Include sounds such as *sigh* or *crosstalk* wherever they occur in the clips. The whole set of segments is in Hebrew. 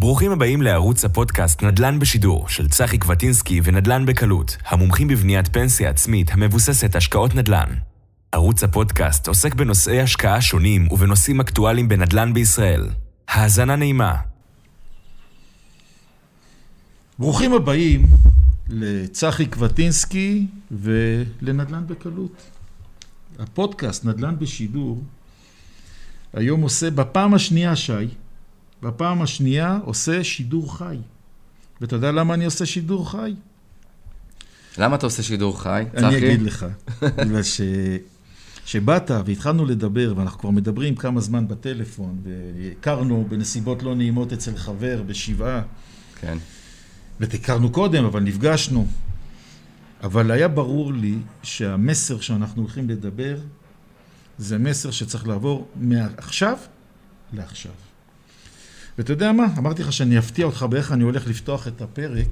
ברוכים הבאים לערוץ הפודקאסט נדל"ן בשידור של צחי קווטינסקי ונדל"ן בקלות, המומחים בבניית פנסיה עצמית המבוססת השקעות נדל"ן. ערוץ הפודקאסט עוסק בנושאי השקעה שונים ובנושאים אקטואליים בנדל"ן בישראל. האזנה נעימה. ברוכים הבאים לצחי קווטינסקי ולנדל"ן בקלות. הפודקאסט נדל"ן בשידור היום עושה בפעם השנייה, שי, בפעם השנייה עושה שידור חי. ואתה יודע למה אני עושה שידור חי? למה אתה עושה שידור חי, צחי? אני אגיד לך. *laughs* בגלל ש... שבאת והתחלנו לדבר, ואנחנו כבר מדברים כמה זמן בטלפון, והכרנו בנסיבות לא נעימות אצל חבר בשבעה. כן. והכרנו קודם, אבל נפגשנו. אבל היה ברור לי שהמסר שאנחנו הולכים לדבר, זה מסר שצריך לעבור מעכשיו לעכשיו. ואתה יודע מה? אמרתי לך שאני אפתיע אותך באיך אני הולך לפתוח את הפרק,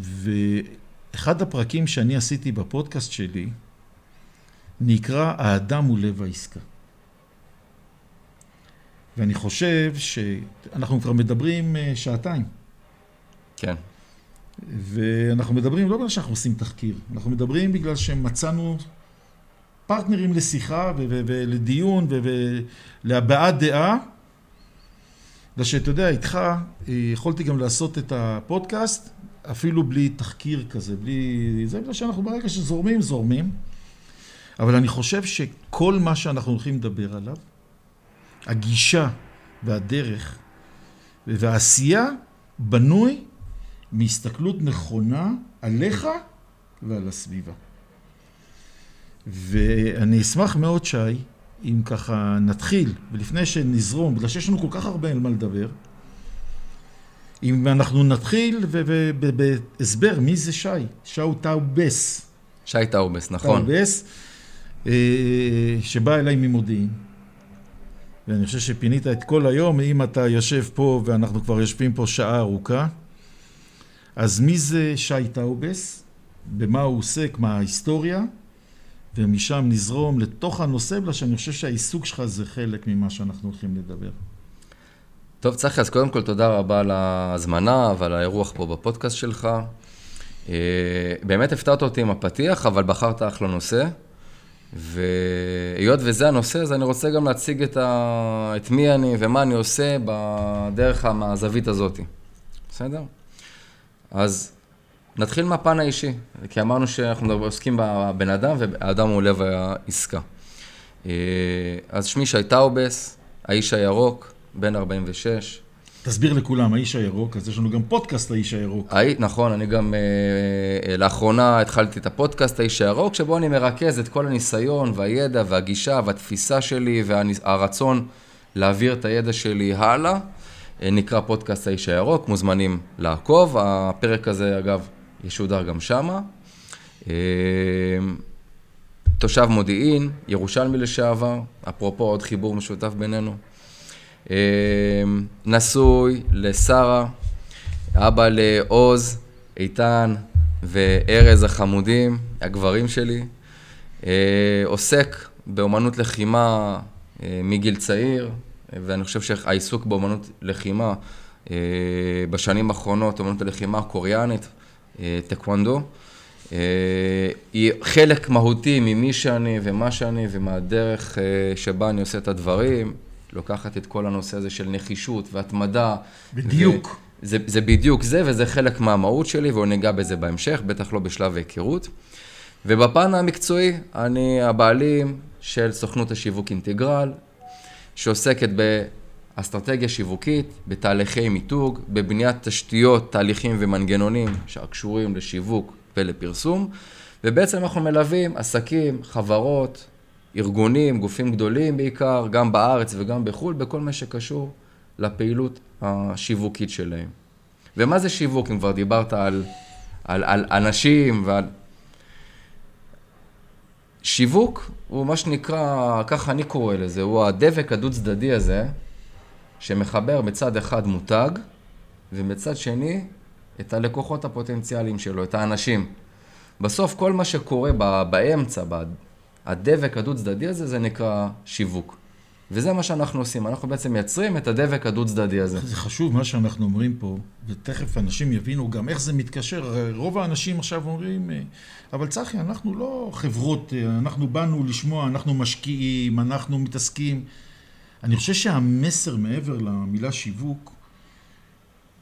ואחד הפרקים שאני עשיתי בפודקאסט שלי, נקרא האדם הוא לב העסקה. ואני חושב שאנחנו כבר מדברים אה, שעתיים. כן. ואנחנו מדברים לא בגלל שאנחנו עושים תחקיר, אנחנו מדברים בגלל שמצאנו פרטנרים לשיחה ולדיון ולהבעת דעה. בגלל שאתה יודע, איתך יכולתי גם לעשות את הפודקאסט אפילו בלי תחקיר כזה, בלי... זה בגלל שאנחנו ברגע שזורמים, זורמים. אבל אני חושב שכל מה שאנחנו הולכים לדבר עליו, הגישה והדרך והעשייה בנוי מהסתכלות נכונה עליך ועל הסביבה. ואני אשמח מאוד, שי, אם ככה נתחיל, ולפני שנזרום, בגלל שיש לנו כל כך הרבה על מה לדבר, אם אנחנו נתחיל בהסבר מי זה שי, שאו טאובס. שי טאובס, נכון. טאובס, אה, שבא אליי ממודיעין. ואני חושב שפינית את כל היום, אם אתה יושב פה ואנחנו כבר יושבים פה שעה ארוכה. אז מי זה שי טאובס? במה הוא עוסק? מה ההיסטוריה? ומשם נזרום לתוך הנושא, בגלל שאני חושב שהעיסוק שלך זה חלק ממה שאנחנו הולכים לדבר. טוב, צחי, אז קודם כל תודה רבה על ההזמנה ועל האירוח פה בפודקאסט שלך. אה, באמת הפתעת אותי עם הפתיח, אבל בחרת אחלה נושא. והיות וזה הנושא, אז אני רוצה גם להציג את, ה... את מי אני ומה אני עושה בדרך מהזווית הזאת. בסדר? אז נתחיל מהפן האישי, כי אמרנו שאנחנו עוסקים בבן אדם, והאדם הוא לב העסקה. אה, אז שמי שי טאובס, האיש הירוק, בן 46. תסביר לכולם, האיש הירוק, אז יש לנו גם פודקאסט האיש הירוק. הי, נכון, אני גם אה, לאחרונה התחלתי את הפודקאסט האיש הירוק, שבו אני מרכז את כל הניסיון והידע והגישה והתפיסה שלי והרצון להעביר את הידע שלי הלאה. אה, נקרא פודקאסט האיש הירוק, מוזמנים לעקוב. הפרק הזה, אגב, ישודר גם שמה. אה, תושב מודיעין, ירושלמי לשעבר, אפרופו עוד חיבור משותף בינינו. אה, נשוי לשרה, אבא לעוז, איתן וארז החמודים, הגברים שלי. עוסק באומנות לחימה מגיל צעיר, ואני חושב שהעיסוק באמנות לחימה אה, בשנים האחרונות, אמנות הלחימה הקוריאנית, אה, טקוונדו, אה, היא חלק מהותי ממי שאני ומה שאני ומהדרך שבה אני עושה את הדברים, לוקחת את כל הנושא הזה של נחישות והתמדה. בדיוק. זה, זה בדיוק זה, וזה חלק מהמהות שלי, והוא ניגע בזה בהמשך, בטח לא בשלב ההיכרות. ובפן המקצועי, אני הבעלים של סוכנות השיווק אינטגרל, שעוסקת באסטרטגיה שיווקית, בתהליכי מיתוג, בבניית תשתיות, תהליכים ומנגנונים שקשורים לשיווק ולפרסום, ובעצם אנחנו מלווים עסקים, חברות, ארגונים, גופים גדולים בעיקר, גם בארץ וגם בחו"ל, בכל מה שקשור לפעילות השיווקית שלהם. ומה זה שיווק, אם כבר דיברת על, על, על אנשים ועל... שיווק הוא מה שנקרא, ככה אני קורא לזה, הוא הדבק הדו צדדי הזה, שמחבר בצד אחד מותג, ומצד שני את הלקוחות הפוטנציאליים שלו, את האנשים. בסוף כל מה שקורה באמצע, הדבק הדו צדדי הזה, זה נקרא שיווק. וזה מה שאנחנו עושים, אנחנו בעצם מייצרים את הדבק הדו-צדדי הזה. זה חשוב מה שאנחנו אומרים פה, ותכף אנשים יבינו גם איך זה מתקשר. רוב האנשים עכשיו אומרים, אה, אבל צחי, אנחנו לא חברות, אה, אנחנו באנו לשמוע, אנחנו משקיעים, אנחנו מתעסקים. אני חושב שהמסר מעבר למילה שיווק,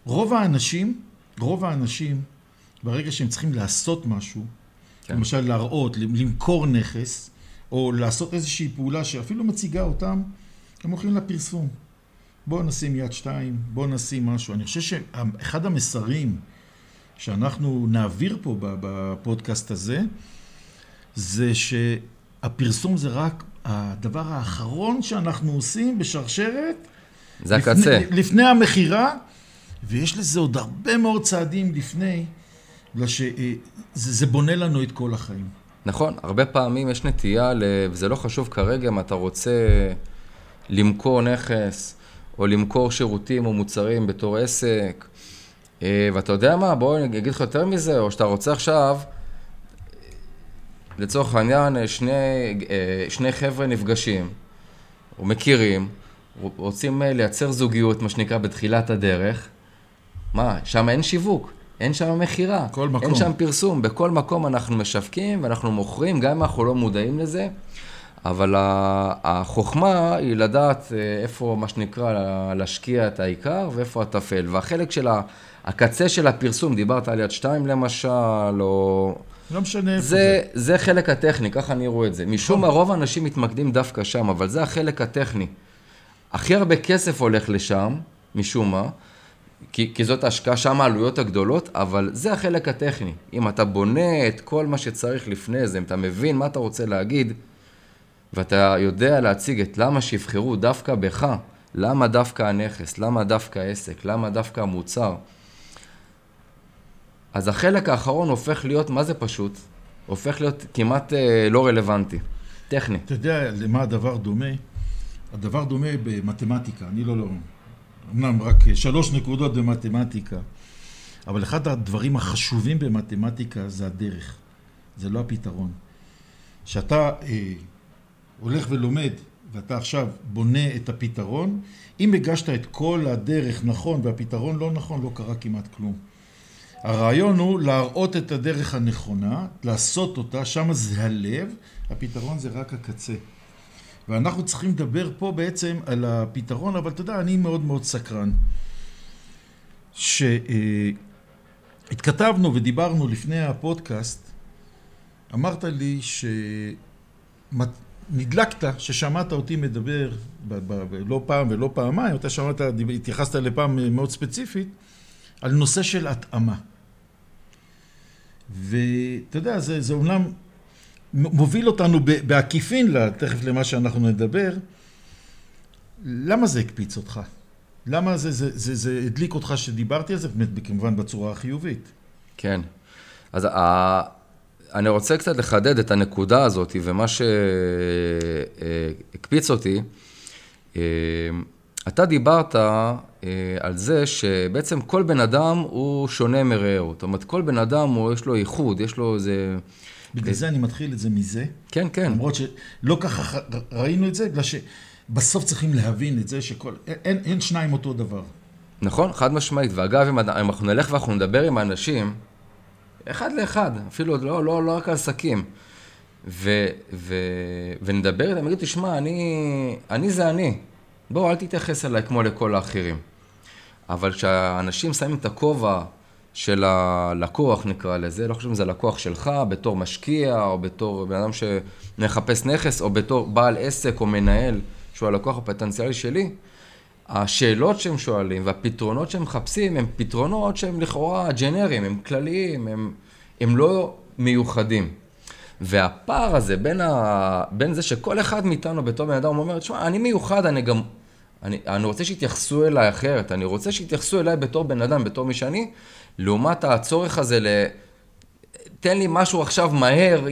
רוב האנשים, רוב האנשים, ברגע שהם צריכים לעשות משהו, כן. למשל להראות, למכור נכס, או לעשות איזושהי פעולה שאפילו מציגה אותם, הם הולכים לפרסום. בואו נשים יד שתיים, בואו נשים משהו. אני חושב שאחד המסרים שאנחנו נעביר פה בפודקאסט הזה, זה שהפרסום זה רק הדבר האחרון שאנחנו עושים בשרשרת. זה לפני, הקצה. לפני המכירה, ויש לזה עוד הרבה מאוד צעדים לפני, בגלל שזה בונה לנו את כל החיים. נכון, הרבה פעמים יש נטייה, וזה לא חשוב כרגע אם אתה רוצה למכור נכס, או למכור שירותים או מוצרים בתור עסק, אה, ואתה יודע מה, בוא אני אגיד לך יותר מזה, או שאתה רוצה עכשיו, לצורך העניין, שני, אה, שני חבר'ה נפגשים, או מכירים, רוצים אה, לייצר זוגיות, מה שנקרא, בתחילת הדרך, מה, שם אין שיווק. אין שם מכירה. כל מקום. אין שם פרסום. בכל מקום אנחנו משווקים ואנחנו מוכרים, גם אם אנחנו לא מודעים לזה. אבל החוכמה היא לדעת אה, איפה, מה שנקרא, להשקיע את העיקר ואיפה הטפל. והחלק של הקצה של הפרסום, דיברת על יד שתיים למשל, או... לא משנה איפה זה. זה חלק הטכני, ככה אני רואה את זה. משום מה, רוב האנשים מתמקדים דווקא שם, אבל זה החלק הטכני. הכי הרבה כסף הולך לשם, משום מה. כי, כי זאת ההשקעה, שם העלויות הגדולות, אבל זה החלק הטכני. אם אתה בונה את כל מה שצריך לפני זה, אם אתה מבין מה אתה רוצה להגיד, ואתה יודע להציג את למה שיבחרו דווקא בך, למה דווקא הנכס, למה דווקא העסק, למה דווקא המוצר, אז החלק האחרון הופך להיות, מה זה פשוט? הופך להיות כמעט אה, לא רלוונטי, טכני. אתה יודע למה הדבר דומה? הדבר דומה במתמטיקה, אני לא, לא, אמנם רק שלוש נקודות במתמטיקה, אבל אחד הדברים החשובים במתמטיקה זה הדרך, זה לא הפתרון. כשאתה אה, הולך ולומד ואתה עכשיו בונה את הפתרון, אם הגשת את כל הדרך נכון והפתרון לא נכון, לא קרה כמעט כלום. הרעיון הוא להראות את הדרך הנכונה, לעשות אותה, שם זה הלב, הפתרון זה רק הקצה. ואנחנו צריכים לדבר פה בעצם על הפתרון, אבל אתה יודע, אני מאוד מאוד סקרן. שהתכתבנו ודיברנו לפני הפודקאסט, אמרת לי שנדלקת, ששמעת אותי מדבר, ב- ב- ב- לא פעם ולא פעמיים, אתה שמעת, התייחסת לפעם מאוד ספציפית, על נושא של התאמה. ואתה יודע, זה, זה אומנם מוביל אותנו בעקיפין, תכף למה שאנחנו נדבר. למה זה הקפיץ אותך? למה זה, זה, זה, זה הדליק אותך שדיברתי על זה, באמת, כמובן בצורה החיובית. כן. אז ה... אני רוצה קצת לחדד את הנקודה הזאת, ומה שהקפיץ אותי, אה, אתה דיברת אה, על זה שבעצם כל בן אדם הוא שונה מרעהו. זאת אומרת, כל בן אדם, הוא, יש לו ייחוד, יש לו איזה... בגלל זה אני מתחיל את זה מזה. כן, כן. למרות שלא ככה ראינו את זה, בגלל שבסוף צריכים להבין את זה שכל... אין, אין שניים אותו דבר. נכון, חד משמעית. ואגב, אם אנחנו נלך ואנחנו נדבר עם האנשים, אחד לאחד, אפילו לא, לא, לא רק על עסקים, ו, ו, ונדבר איתם, נגיד, תשמע, אני, אני זה אני. בוא, אל תתייחס אליי כמו לכל האחרים. אבל כשאנשים שמים את הכובע של הלקוח, נקרא לזה, לא חושב אם זה לקוח שלך, בתור משקיע, או בתור בן אדם שמחפש נכס, או בתור בעל עסק או מנהל, שהוא הלקוח הפוטנציאלי שלי, השאלות שהם שואלים והפתרונות שהם מחפשים הם פתרונות שהם לכאורה ג'נריים, הם כלליים, הם, הם לא מיוחדים. והפער הזה בין, ה... בין זה שכל אחד מאיתנו בתור בן אדם אומר, תשמע, אני מיוחד, אני גם... אני, אני רוצה שיתייחסו אליי אחרת, אני רוצה שיתייחסו אליי בתור בן אדם, בתור מי שאני, לעומת הצורך הזה ל... תן לי משהו עכשיו מהר,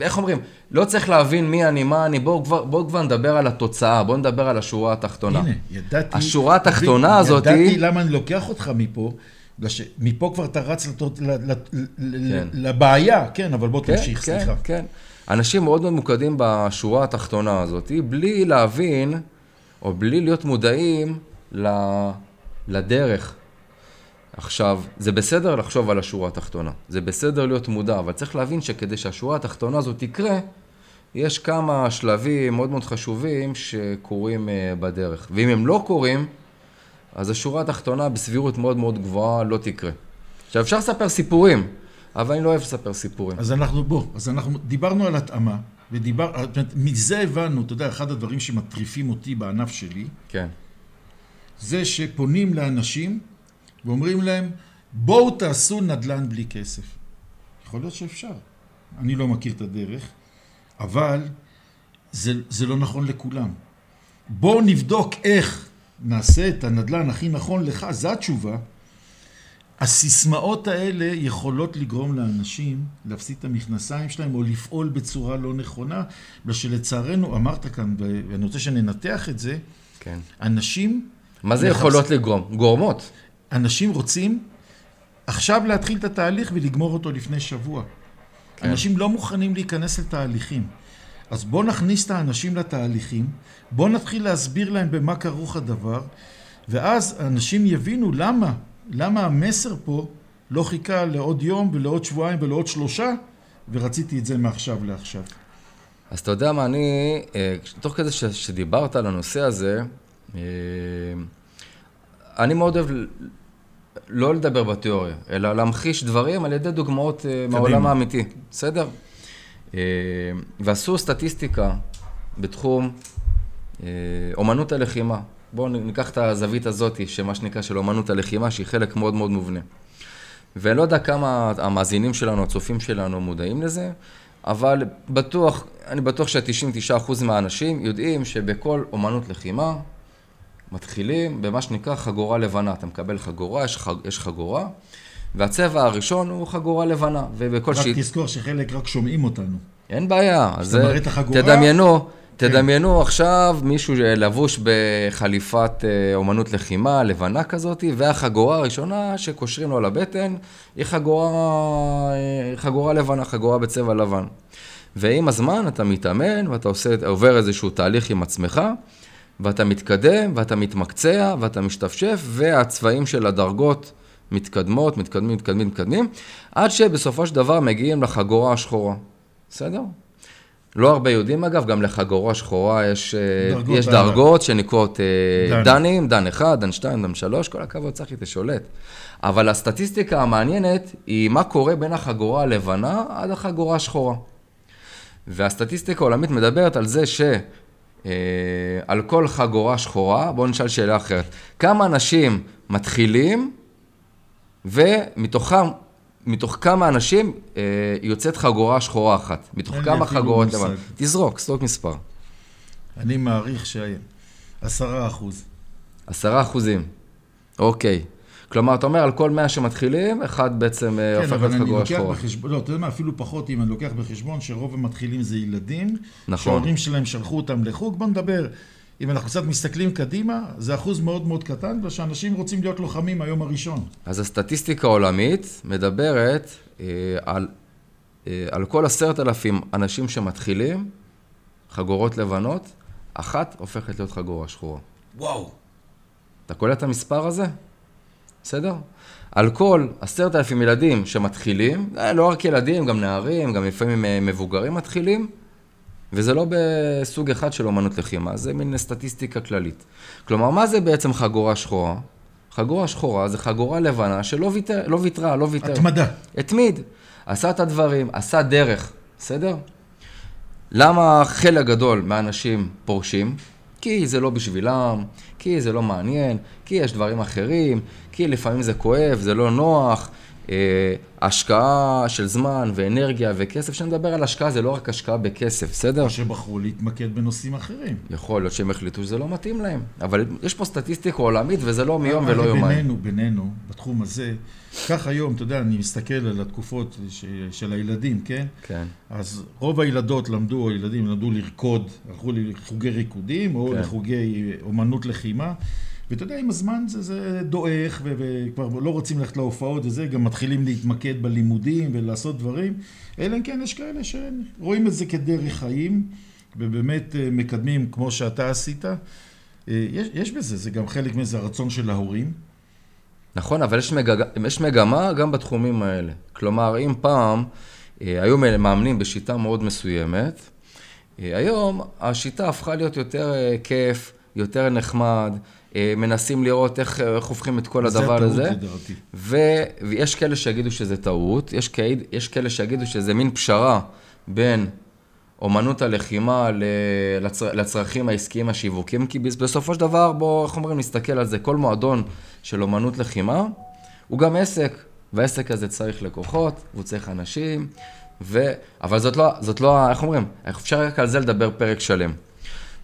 איך אומרים? לא צריך להבין מי אני, מה אני, בואו כבר, בוא כבר נדבר על התוצאה, בואו נדבר על השורה התחתונה. הנה, ידעתי... השורה התחתונה הזאת... ידעתי למה אני לוקח אותך מפה, בגלל שמפה כבר אתה רץ לתות, ל, ל, כן. לבעיה, כן, אבל בוא כן, תמשיך, כן, סליחה. כן, כן. אנשים מאוד ממוקדים בשורה התחתונה הזאת, בלי להבין או בלי להיות מודעים ל... לדרך. עכשיו, זה בסדר לחשוב על השורה התחתונה, זה בסדר להיות מודע, אבל צריך להבין שכדי שהשורה התחתונה הזאת תקרה, יש כמה שלבים מאוד מאוד חשובים שקורים אה, בדרך. ואם הם לא קורים, אז השורה התחתונה בסבירות מאוד מאוד גבוהה לא תקרה. עכשיו, אפשר לספר סיפורים, אבל אני לא אוהב לספר סיפורים. אז אנחנו, בוא, אז אנחנו דיברנו על התאמה, ודיבר, זאת אומרת, מזה הבנו, אתה יודע, אחד הדברים שמטריפים אותי בענף שלי, כן, זה שפונים לאנשים ואומרים להם, בואו תעשו נדל"ן בלי כסף. יכול להיות שאפשר. אני לא מכיר את הדרך, אבל זה, זה לא נכון לכולם. בואו נבדוק איך נעשה את הנדל"ן הכי נכון לך, זו התשובה. הסיסמאות האלה יכולות לגרום לאנשים להפסיד את המכנסיים שלהם או לפעול בצורה לא נכונה, בגלל שלצערנו, אמרת כאן, ואני רוצה שננתח את זה, כן. אנשים מה זה לחפש- יכולות לגרום? גורמות. אנשים רוצים עכשיו להתחיל את התהליך ולגמור אותו לפני שבוע. כן. אנשים לא מוכנים להיכנס לתהליכים. אז בואו נכניס את האנשים לתהליכים, בואו נתחיל להסביר להם במה כרוך הדבר, ואז אנשים יבינו למה, למה המסר פה לא חיכה לעוד יום ולעוד שבועיים ולעוד שלושה, ורציתי את זה מעכשיו לעכשיו. אז אתה יודע מה, אני, אה, תוך כדי ש- שדיברת על הנושא הזה, אה, אני מאוד אוהב לא לדבר בתיאוריה, אלא להמחיש דברים על ידי דוגמאות אה, מהעולם האמיתי, בסדר? ועשו סטטיסטיקה בתחום אומנות הלחימה. בואו ניקח את הזווית הזאת, שמה שנקרא של אומנות הלחימה, שהיא חלק מאוד מאוד מובנה. ואני לא יודע כמה המאזינים שלנו, הצופים שלנו, מודעים לזה, אבל בטוח, אני בטוח שה-99% מהאנשים יודעים שבכל אומנות לחימה מתחילים במה שנקרא חגורה לבנה. אתה מקבל חגורה, יש, חג, יש חגורה, והצבע הראשון הוא חגורה לבנה, ובכל רק שיט... תזכור שחלק רק שומעים אותנו. אין בעיה. אז תדמיינו. תדמיינו עכשיו מישהו לבוש בחליפת אה, אומנות לחימה, לבנה כזאת, והחגורה הראשונה שקושרים לו על הבטן, היא חגורה, אה, חגורה לבנה, חגורה בצבע לבן. ועם הזמן אתה מתאמן ואתה עושה, עובר איזשהו תהליך עם עצמך, ואתה מתקדם, ואתה מתמקצע, ואתה משתפשף, והצבעים של הדרגות מתקדמות, מתקדמים, מתקדמים, מתקדמים, עד שבסופו של דבר מגיעים לחגורה השחורה. בסדר? לא הרבה יודעים אגב, גם לחגורה שחורה יש אה, דרגות יש בעלה. דרגות שנקראות אה, דן. דנים, דן 1, דן 2, דן 3, כל הכבוד, צחי, אתה שולט. אבל הסטטיסטיקה המעניינת היא מה קורה בין החגורה הלבנה עד החגורה השחורה. והסטטיסטיקה העולמית מדברת על זה ש... אה, על כל חגורה שחורה, בואו נשאל שאלה אחרת. כמה אנשים מתחילים, ומתוכם, מתוך כמה אנשים אה, יוצאת חגורה שחורה אחת? מתוך כמה חגורות. לבן? תזרוק, זרוק מספר. אני מעריך שעשרה אחוז. עשרה אחוזים. אוקיי. כלומר, אתה אומר, על כל מאה שמתחילים, אחד בעצם אה, כן, הופך אבל להיות אני חגורה לוקח שחורה. בחשבון, לא, אתה יודע מה, אפילו פחות אם אני לוקח בחשבון שרוב המתחילים זה ילדים. נכון. שההורים שלהם שלחו אותם לחוג. בוא נדבר, אם אנחנו קצת מסתכלים קדימה, זה אחוז מאוד מאוד קטן, ושאנשים רוצים להיות לוחמים מהיום הראשון. אז הסטטיסטיקה העולמית מדברת אה, על, אה, על כל עשרת אלפים אנשים שמתחילים, חגורות לבנות, אחת הופכת להיות חגורה שחורה. וואו. אתה קולט את המספר הזה? בסדר? על כל עשרת אלפים ילדים שמתחילים, אה, לא רק ילדים, גם נערים, גם לפעמים מבוגרים מתחילים, וזה לא בסוג אחד של אומנות לחימה, זה מין סטטיסטיקה כללית. כלומר, מה זה בעצם חגורה שחורה? חגורה שחורה זה חגורה לבנה שלא ויתר, לא ויתרה, לא ויתר. התמדה. התמיד, עשה את הדברים, עשה דרך, בסדר? למה חלק גדול מהאנשים פורשים? כי זה לא בשבילם, כי זה לא מעניין, כי יש דברים אחרים, כי לפעמים זה כואב, זה לא נוח. אה, השקעה של זמן ואנרגיה וכסף, כשאני מדבר על השקעה זה לא רק השקעה בכסף, בסדר? או שבחרו להתמקד בנושאים אחרים. יכול להיות שהם החליטו שזה לא מתאים להם, אבל יש פה סטטיסטיקה עולמית וזה לא מיום ולא יומיים. בינינו, בינינו, בתחום הזה, כך היום, אתה יודע, אני מסתכל על התקופות ש- של הילדים, כן? כן, אז רוב הילדות למדו, או ילדים למדו לרקוד, הלכו לחוגי ריקודים, או כן. לחוגי אומנות לחימה. ואתה יודע, עם הזמן זה, זה דועך, וכבר לא רוצים ללכת להופעות וזה, גם מתחילים להתמקד בלימודים ולעשות דברים. אלא אם כן יש כאלה שרואים את זה כדרך חיים, ובאמת אה, מקדמים כמו שאתה עשית. אה, יש, יש בזה, זה גם חלק מזה הרצון של ההורים. נכון, אבל יש, מגג... יש מגמה גם בתחומים האלה. כלומר, אם פעם אה, היו מאמנים בשיטה מאוד מסוימת, היום השיטה הפכה להיות יותר כיף, יותר נחמד, מנסים לראות איך, איך הופכים את כל הדבר הזה. זה הטעות לדעתי. ו- ויש כאלה שיגידו שזה טעות, יש, כאלה, יש כאלה שיגידו שזה מין פשרה בין אומנות הלחימה לצר, לצרכים העסקיים השיווקיים, כי בסופו של דבר, בואו, איך אומרים, נסתכל על זה, כל מועדון של אומנות לחימה הוא גם עסק, והעסק הזה צריך לקוחות, והוא צריך אנשים, ו... אבל זאת לא, זאת לא, איך אומרים, אפשר רק על זה לדבר פרק שלם.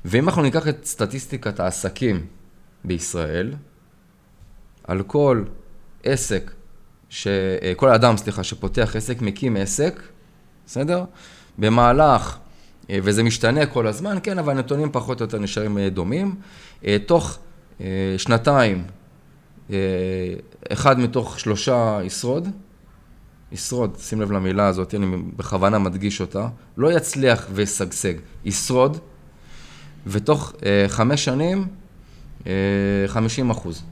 ואם אנחנו ניקח את סטטיסטיקת העסקים בישראל, על כל עסק, ש... כל אדם, סליחה, שפותח עסק, מקים עסק, בסדר? במהלך, אה, וזה משתנה כל הזמן, כן, אבל הנתונים פחות או יותר נשארים אה, דומים. אה, תוך שנתיים, אחד מתוך שלושה ישרוד, ישרוד, שים לב למילה הזאת, אני בכוונה מדגיש אותה, לא יצליח וישגשג, ישרוד, ותוך חמש שנים, 50 אחוז.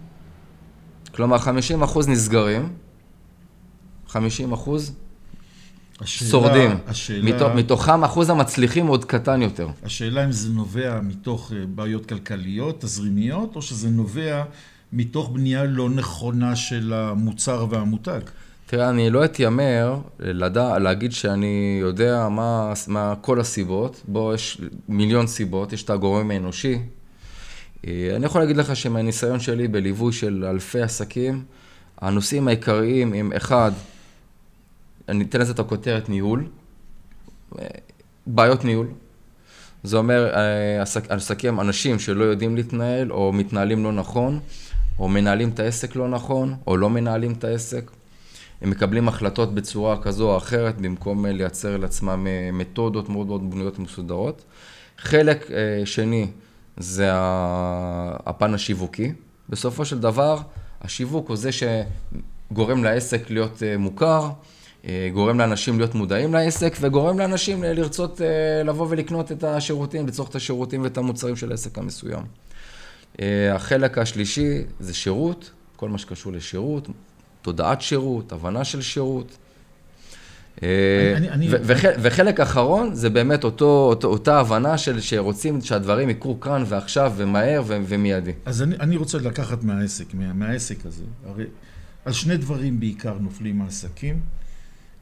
כלומר, 50 אחוז נסגרים, 50 אחוז השאלה, שורדים. השאלה, מתוך, מתוכם אחוז המצליחים עוד קטן יותר. השאלה אם זה נובע מתוך אה, בעיות כלכליות, תזרימיות, או שזה נובע מתוך בנייה לא נכונה של המוצר והמותג. תראה, אני לא אתיימר לדע, להגיד שאני יודע מה, מה כל הסיבות. בו יש מיליון סיבות, יש את הגורם האנושי. אה, אני יכול להגיד לך שמהניסיון שלי בליווי של אלפי עסקים, הנושאים העיקריים הם אחד, אני אתן לזה את הכותרת ניהול, בעיות ניהול. זה אומר אה, עסק, עסקים, אנשים שלא יודעים להתנהל, או מתנהלים לא נכון, או מנהלים את העסק לא נכון, או לא מנהלים את העסק. הם מקבלים החלטות בצורה כזו או אחרת, במקום אה, לייצר לעצמם מתודות מאוד מאוד בנויות ומסודרות. חלק שני זה הפן השיווקי. בסופו של דבר, השיווק הוא זה שגורם לעסק להיות מוכר, אה, גורם לאנשים להיות מודעים לעסק, וגורם לאנשים לרצות אה, לבוא ולקנות את השירותים, לצורך את השירותים ואת המוצרים של העסק המסוים. אה, החלק השלישי זה שירות, כל מה שקשור לשירות, תודעת שירות, הבנה של שירות. אני, וחלק, אחרון זה באמת אותה הבנה של שרוצים שהדברים יקרו כאן ועכשיו ומהר ומיידי. אז אני, רוצה לקחת מהעסק, מה, מהעסק הזה. הרי על שני דברים בעיקר נופלים העסקים.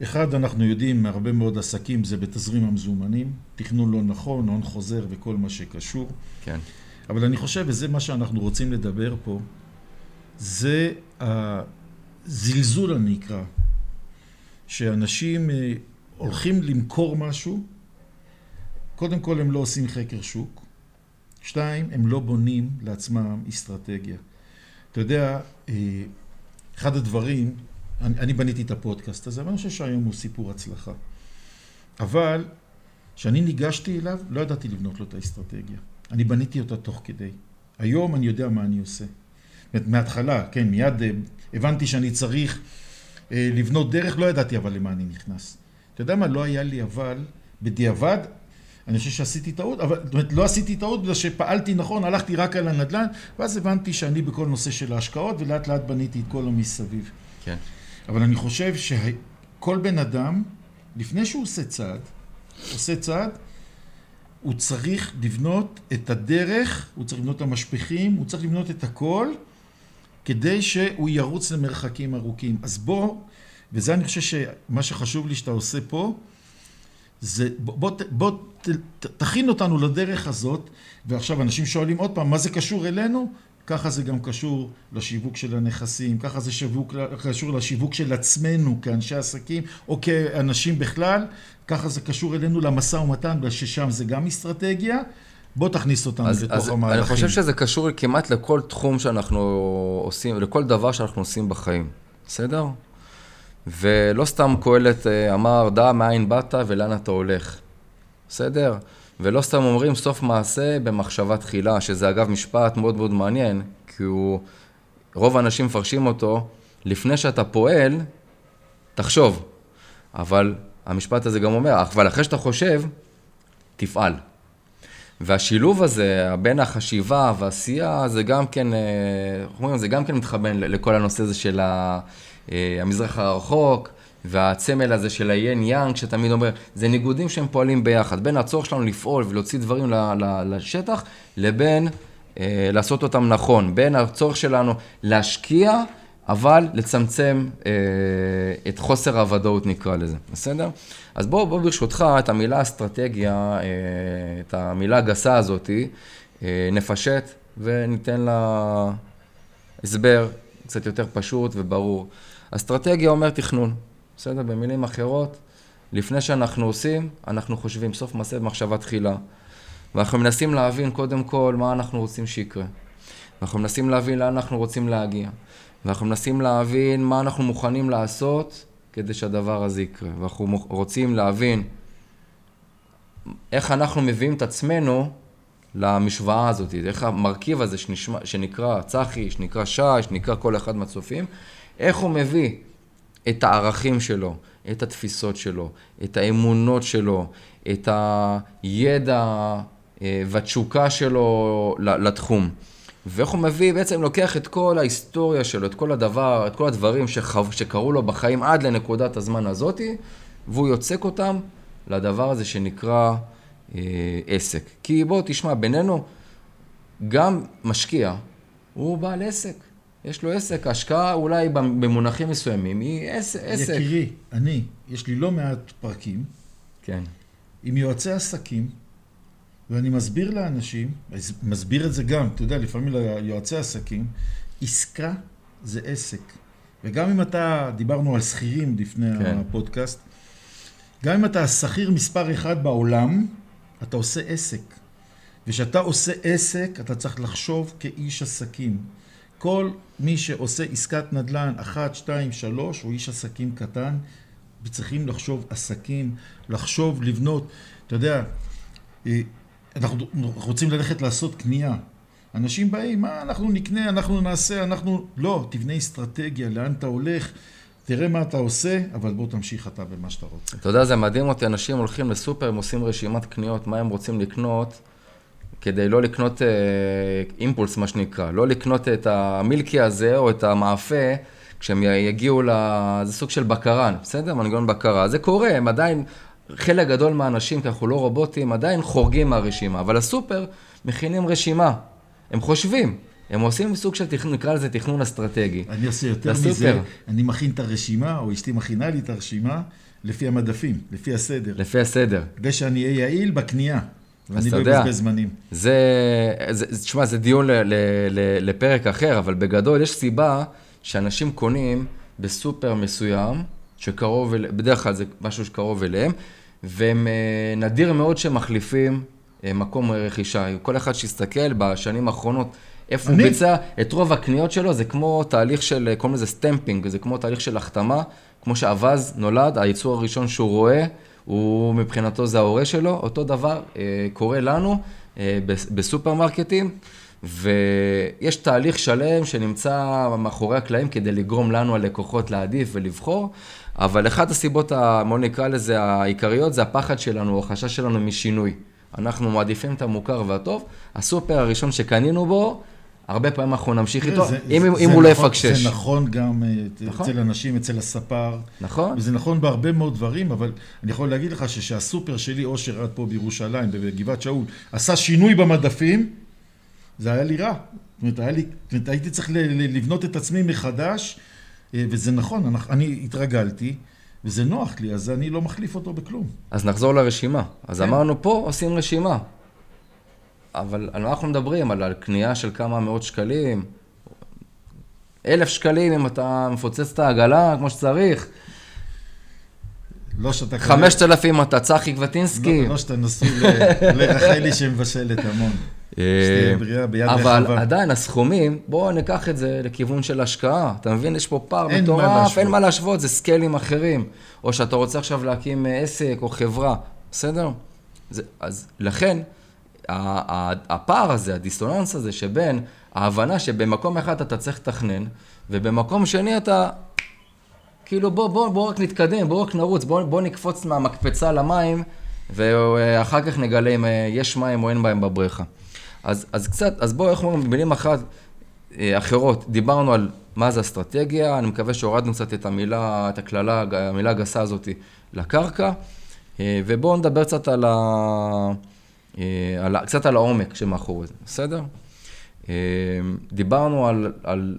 אחד, אנחנו יודעים מהרבה מאוד עסקים זה בתזרים המזומנים, תכנון לא נכון, הון חוזר וכל מה שקשור. כן. אבל אני חושב, וזה מה שאנחנו רוצים לדבר פה, זה הזלזול אני אקרא, שאנשים אה, הולכים למכור משהו, קודם כל הם לא עושים חקר שוק, שתיים, הם לא בונים לעצמם אסטרטגיה. אתה יודע, אה, אחד הדברים אני, אני בניתי את הפודקאסט הזה, ואני חושב שהיום הוא סיפור הצלחה. אבל כשאני ניגשתי אליו, לא ידעתי לבנות לו את האסטרטגיה. אני בניתי אותה תוך כדי. היום אני יודע מה אני עושה. מההתחלה, כן, מיד אה, הבנתי שאני צריך לבנות דרך, לא ידעתי אבל למה אני נכנס. אתה יודע מה? לא היה לי אבל, בדיעבד, אני חושב שעשיתי טעות, אבל זאת אומרת, לא עשיתי טעות בגלל שפעלתי נכון, הלכתי רק על הנדל"ן, ואז הבנתי שאני בכל נושא של ההשקעות, ולאט לאט בניתי את כל המסביב. כן. אבל אני חושב שכל בן אדם, לפני שהוא עושה צעד, עושה צעד, הוא צריך לבנות את הדרך, הוא צריך לבנות את המשפכים, הוא צריך לבנות את הכל, כדי שהוא ירוץ למרחקים ארוכים. אז בוא, וזה אני חושב שמה שחשוב לי שאתה עושה פה, זה בוא, בוא, בוא ת, תכין אותנו לדרך הזאת, ועכשיו אנשים שואלים עוד פעם, מה זה קשור אלינו? ככה זה גם קשור לשיווק של הנכסים, ככה זה שיווק, קשור לשיווק של עצמנו כאנשי עסקים או כאנשים בכלל, ככה זה קשור אלינו למשא ומתן, בגלל ששם זה גם אסטרטגיה. בוא תכניס אותנו אז, לתוך אז המהלכים. אני חושב שזה קשור כמעט לכל תחום שאנחנו עושים, לכל דבר שאנחנו עושים בחיים, בסדר? ולא סתם קהלת אה, אמר, דע מאין באת ולאן אתה הולך, בסדר? ולא סתם אומרים סוף מעשה במחשבה תחילה, שזה אגב משפט מאוד מאוד מעניין, כי הוא, רוב האנשים מפרשים אותו, לפני שאתה פועל, תחשוב. אבל המשפט הזה גם אומר, אבל אחרי שאתה חושב, תפעל. והשילוב הזה, בין החשיבה והעשייה, זה גם כן, אה, איך אומרים, זה גם כן מתחבן לכל הנושא הזה של אה, המזרח הרחוק, והצמל הזה של היין יאנג, שתמיד אומר, זה ניגודים שהם פועלים ביחד, בין הצורך שלנו לפעול ולהוציא דברים לשטח, לבין אה, לעשות אותם נכון, בין הצורך שלנו להשקיע, אבל לצמצם אה, את חוסר הוודאות נקרא לזה, בסדר? אז בוא, בוא ברשותך, את המילה אסטרטגיה, אה, את המילה הגסה הזאתי, אה, נפשט וניתן לה הסבר קצת יותר פשוט וברור. אסטרטגיה אומר תכנון, בסדר? במילים אחרות, לפני שאנחנו עושים, אנחנו חושבים, סוף מעשה במחשבה תחילה. ואנחנו מנסים להבין קודם כל מה אנחנו רוצים שיקרה. ואנחנו מנסים להבין לאן אנחנו רוצים להגיע. ואנחנו מנסים להבין מה אנחנו מוכנים לעשות כדי שהדבר הזה יקרה. ואנחנו רוצים להבין איך אנחנו מביאים את עצמנו למשוואה הזאת, איך המרכיב הזה שנשמע, שנקרא צחי, שנקרא שי, שנקרא כל אחד מהצופים, איך הוא מביא את הערכים שלו, את התפיסות שלו, את האמונות שלו, את הידע אה, והתשוקה שלו לתחום. ואיך הוא מביא, בעצם לוקח את כל ההיסטוריה שלו, את כל הדבר, את כל הדברים שחו, שקרו לו בחיים עד לנקודת הזמן הזאתי, והוא יוצק אותם לדבר הזה שנקרא אה, עסק. כי בוא תשמע, בינינו, גם משקיע הוא בעל עסק. יש לו עסק, השקעה אולי במונחים מסוימים היא עסק. עסק. יקירי, אני, יש לי לא מעט פרקים כן, עם יועצי עסקים, ואני מסביר לאנשים, מסביר את זה גם, אתה יודע, לפעמים ליועצי עסקים, עסקה זה עסק. וגם אם אתה, דיברנו על שכירים לפני כן. הפודקאסט, גם אם אתה השכיר מספר אחד בעולם, אתה עושה עסק. וכשאתה עושה עסק, אתה צריך לחשוב כאיש עסקים. כל מי שעושה עסקת נדל"ן, אחת, שתיים, שלוש, הוא איש עסקים קטן, וצריכים לחשוב עסקים, לחשוב, לבנות. אתה יודע, אה, אנחנו רוצים ללכת לעשות קנייה. אנשים באים, מה אנחנו נקנה, אנחנו נעשה, אנחנו... לא, תבנה אסטרטגיה, לאן אתה הולך, תראה מה אתה עושה, אבל בוא תמשיך אתה במה שאתה רוצה. אתה יודע, זה מדהים אותי, אנשים הולכים לסופר, הם עושים רשימת קניות, מה הם רוצים לקנות, כדי לא לקנות אה, אימפולס, מה שנקרא, לא לקנות את המילקי הזה או את המאפה, כשהם יגיעו ל... זה סוג של בקרן, בסדר? מנגנון בקרה. זה קורה, הם עדיין, חלק גדול מהאנשים, כי אנחנו לא רובוטים, עדיין חורגים מהרשימה, אבל הסופר מכינים רשימה, הם חושבים. הם עושים סוג של תכנון, נקרא לזה תכנון אסטרטגי. אני עושה יותר לסופר. מזה, אני מכין את הרשימה, או אשתי מכינה לי את הרשימה, לפי המדפים, לפי הסדר. לפי הסדר. כדי שאני אהיה יעיל בקנייה, ואני לא. אבזבז זמנים. זה, זה, זה- תשמע, זה דיון ל, ל, ל, לפרק אחר, אבל בגדול יש סיבה שאנשים קונים בסופר מסוים, שקרוב, בדרך כלל זה משהו שקרוב אליהם, והם אה, נדיר מאוד שהם מחליפים אה, מקום רכישה. כל אחד שיסתכל בשנים האחרונות, איפה הוא אני- ביצע את רוב הקניות שלו, זה כמו תהליך של, אה, קוראים לזה stamping, זה כמו תהליך של החתמה, כמו שאווז נולד, היצור הראשון שהוא רואה, הוא מבחינתו זה ההורה שלו, אותו דבר קורה לנו בס- בסופרמרקטים, ויש תהליך שלם שנמצא מאחורי הקלעים כדי לגרום לנו הלקוחות להעדיף ולבחור, אבל אחת הסיבות, ה- בוא נקרא לזה העיקריות, זה הפחד שלנו, או החשש שלנו משינוי. אנחנו מעדיפים את המוכר והטוב, הסופר הראשון שקנינו בו, הרבה פעמים אנחנו נמשיך איתו, זה- אם, זה- אם זה הוא לא נכון- יפקשש. זה נכון גם אה, נכון. אצל אנשים, אצל הספר. נכון? וזה נכון בהרבה מאוד דברים, אבל אני יכול להגיד לך שכשהסופר שלי, אושר עד פה בירושלים, בגבעת שאול, עשה שינוי במדפים, זה היה לי רע. זאת אומרת, לי, זאת אומרת, הייתי צריך לבנות את עצמי מחדש, וזה נכון, אני התרגלתי, וזה נוח לי, אז אני לא מחליף אותו בכלום. אז נחזור לרשימה. אז כן. אמרנו פה עושים רשימה. אבל על מה אנחנו מדברים? על קנייה של כמה מאות שקלים? אלף שקלים אם אתה מפוצץ את העגלה כמו שצריך. לא שאתה... חמשת אלפים אתה צחי קבטינסקי. לא, לא שאתה נשוי לרחלי שמבשלת המון. שתהיה בריאה ביד אבל. עדיין הסכומים, בואו ניקח את זה לכיוון של השקעה. אתה מבין? יש פה פער מטורף. אין מה להשוות, זה סקיילים אחרים. או שאתה רוצה עכשיו להקים אה, עסק או חברה, בסדר? זה, אז לכן, הפער הזה, הדיסטוננס הזה, שבין ההבנה שבמקום אחד אתה צריך לתכנן, ובמקום שני אתה, כאילו בוא, בוא, בוא רק נתקדם, בוא רק נרוץ, בוא, בוא נקפוץ מהמקפצה למים ואחר כך נגלה אם אה, יש מים או אין מים בבריכה. אז, אז קצת, אז בואו, איך אומרים, במילים אחת, אה, אחרות, דיברנו על מה זה אסטרטגיה, אני מקווה שהורדנו קצת את המילה, את הקללה, המילה הגסה הזאת לקרקע, אה, ובואו נדבר קצת על, ה, על, קצת על העומק שמאחורי זה, בסדר? דיברנו על, על,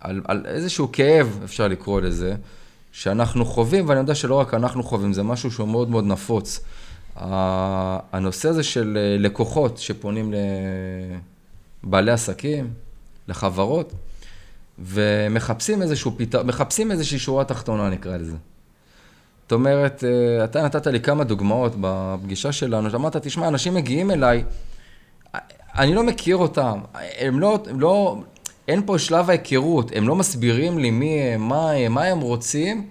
על, על איזשהו כאב, אפשר לקרוא לזה, שאנחנו חווים, ואני יודע שלא רק אנחנו חווים, זה משהו שהוא מאוד מאוד נפוץ. הנושא הזה של אה, לקוחות שפונים לבעלי עסקים, לחברות, ומחפשים איזשהו פתרון, מחפשים איזושהי שורה תחתונה נקרא לזה. זאת אומרת, אה, אתה נתת לי כמה דוגמאות בפגישה שלנו, שאמרת, תשמע, אנשים מגיעים אליי, אני לא מכיר אותם, הם לא, הם לא, אין פה שלב ההיכרות, הם לא מסבירים לי מי הם, מה הם, מה הם רוצים,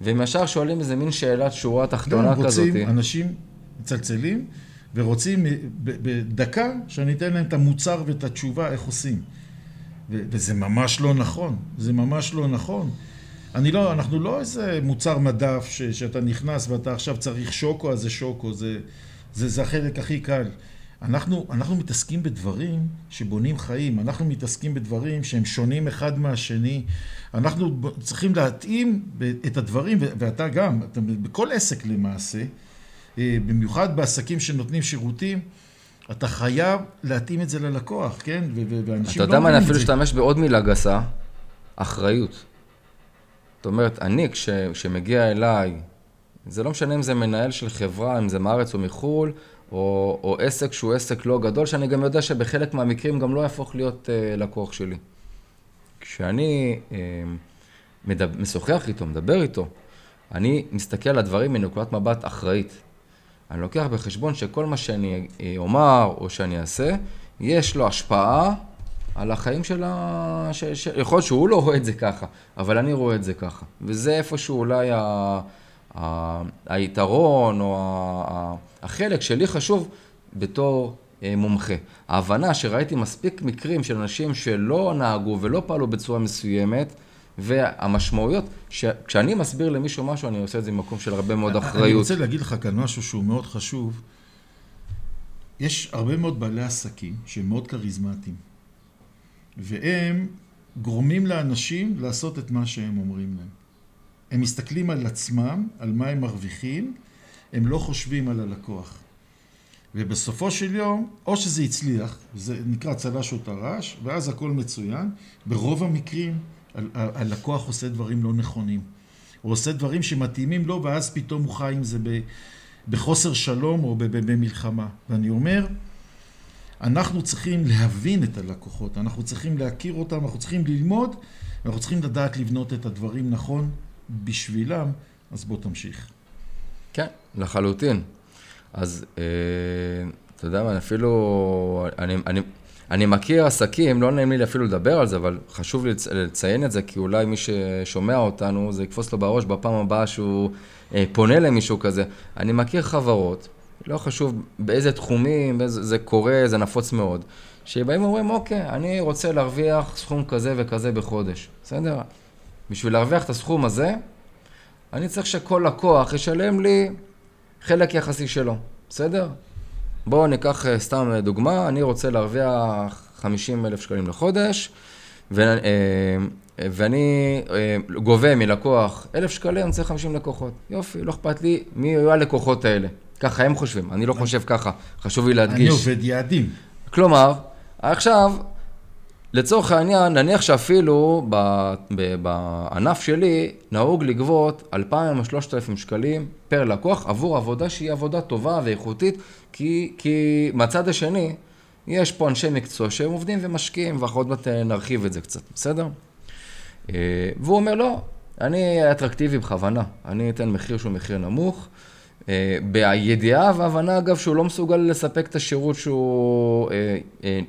והם ישר שואלים איזה מין שאלת שורה תחתונה כזאת. רוצים, אנשים מצלצלים ורוצים בדקה שאני אתן להם את המוצר ואת התשובה איך עושים. וזה ממש לא נכון, זה ממש לא נכון. אני לא, אנחנו לא איזה מוצר מדף ש, שאתה נכנס ואתה עכשיו צריך שוקו, אז זה שוקו, זה, זה, זה החלק הכי קל. אנחנו, אנחנו מתעסקים בדברים שבונים חיים, אנחנו מתעסקים בדברים שהם שונים אחד מהשני. אנחנו צריכים להתאים את הדברים, ואתה גם, אתה, בכל עסק למעשה, במיוחד בעסקים שנותנים שירותים, אתה חייב להתאים את זה ללקוח, כן? ואנשים לא. אתה יודע מה, אני אפילו אשתמש בעוד מילה גסה, אחריות. זאת אומרת, אני, כשמגיע אליי, זה לא משנה אם זה מנהל של חברה, אם זה מארץ או מחו"ל, או, או עסק שהוא עסק לא גדול, שאני גם יודע שבחלק מהמקרים גם לא יהפוך להיות uh, לקוח שלי. כשאני uh, מדבר, משוחח איתו, מדבר איתו, אני מסתכל על הדברים מנקודת מבט אחראית. אני לוקח בחשבון שכל מה שאני אה, אומר או שאני אעשה, יש לו השפעה על החיים של ה... ש... ש... יכול להיות שהוא לא רואה את זה ככה, אבל אני רואה את זה ככה. וזה איפשהו אולי ה... ה... היתרון או ה... החלק שלי חשוב בתור אה, מומחה. ההבנה שראיתי מספיק מקרים של אנשים שלא נהגו ולא פעלו בצורה מסוימת, והמשמעויות, כשאני מסביר למישהו משהו, אני עושה את זה ממקום של הרבה מאוד אחריות. אני רוצה להגיד לך כאן משהו שהוא מאוד חשוב. יש הרבה מאוד בעלי עסקים שהם מאוד כריזמטיים, והם גורמים לאנשים לעשות את מה שהם אומרים להם. הם מסתכלים על עצמם, על מה הם מרוויחים, הם לא חושבים על הלקוח. ובסופו של יום, או שזה הצליח, זה נקרא צל"ש או טר"ש, ואז הכל מצוין, ברוב המקרים הלקוח עושה דברים לא נכונים. הוא עושה דברים שמתאימים לו, ואז פתאום הוא חי עם זה בחוסר שלום או במלחמה. ואני אומר, אנחנו צריכים להבין את הלקוחות, אנחנו צריכים להכיר אותם, אנחנו צריכים ללמוד, אנחנו צריכים לדעת לבנות את הדברים נכון בשבילם, אז בוא תמשיך. כן, לחלוטין. אז אה, אתה יודע מה, אפילו, אני, אני, אני מכיר עסקים, לא נעים לי אפילו לדבר על זה, אבל חשוב לי לציין את זה, כי אולי מי ששומע אותנו, זה יקפוץ לו בראש בפעם הבאה שהוא אה, פונה למישהו כזה. אני מכיר חברות, לא חשוב באיזה תחומים, באיזה, זה קורה, זה נפוץ מאוד, שבאים ואומרים, אוקיי, אני רוצה להרוויח סכום כזה וכזה בחודש, בסדר? בשביל להרוויח את הסכום הזה, אני צריך שכל לקוח ישלם לי חלק יחסי שלו, בסדר? בואו ניקח אה, סתם דוגמה, אני רוצה להרוויח 50 אלף שקלים לחודש, ו, אה, ואני אה, גובה מלקוח אלף שקלים, אני צריך 50 לקוחות. יופי, לא אכפת לי מי יהיו הלקוחות האלה. ככה הם חושבים, אני לא חושב ככה, חשוב לי להדגיש. אני עובד יעדים. כלומר, עכשיו, לצורך העניין, נניח שאפילו בענף שלי נהוג לגבות 2,000 או 3,000 שקלים פר לקוח עבור עבודה שהיא עבודה טובה ואיכותית, כי, כי מהצד השני, יש פה אנשי מקצוע שהם עובדים ומשקיעים, ואנחנו עוד מעט נרחיב את זה קצת, בסדר? אה, והוא אומר, לא, אני אטרקטיבי בכוונה, אני אתן מחיר שהוא מחיר נמוך. אה, בידיעה והבנה, אגב, שהוא לא מסוגל לספק את השירות שהוא אה,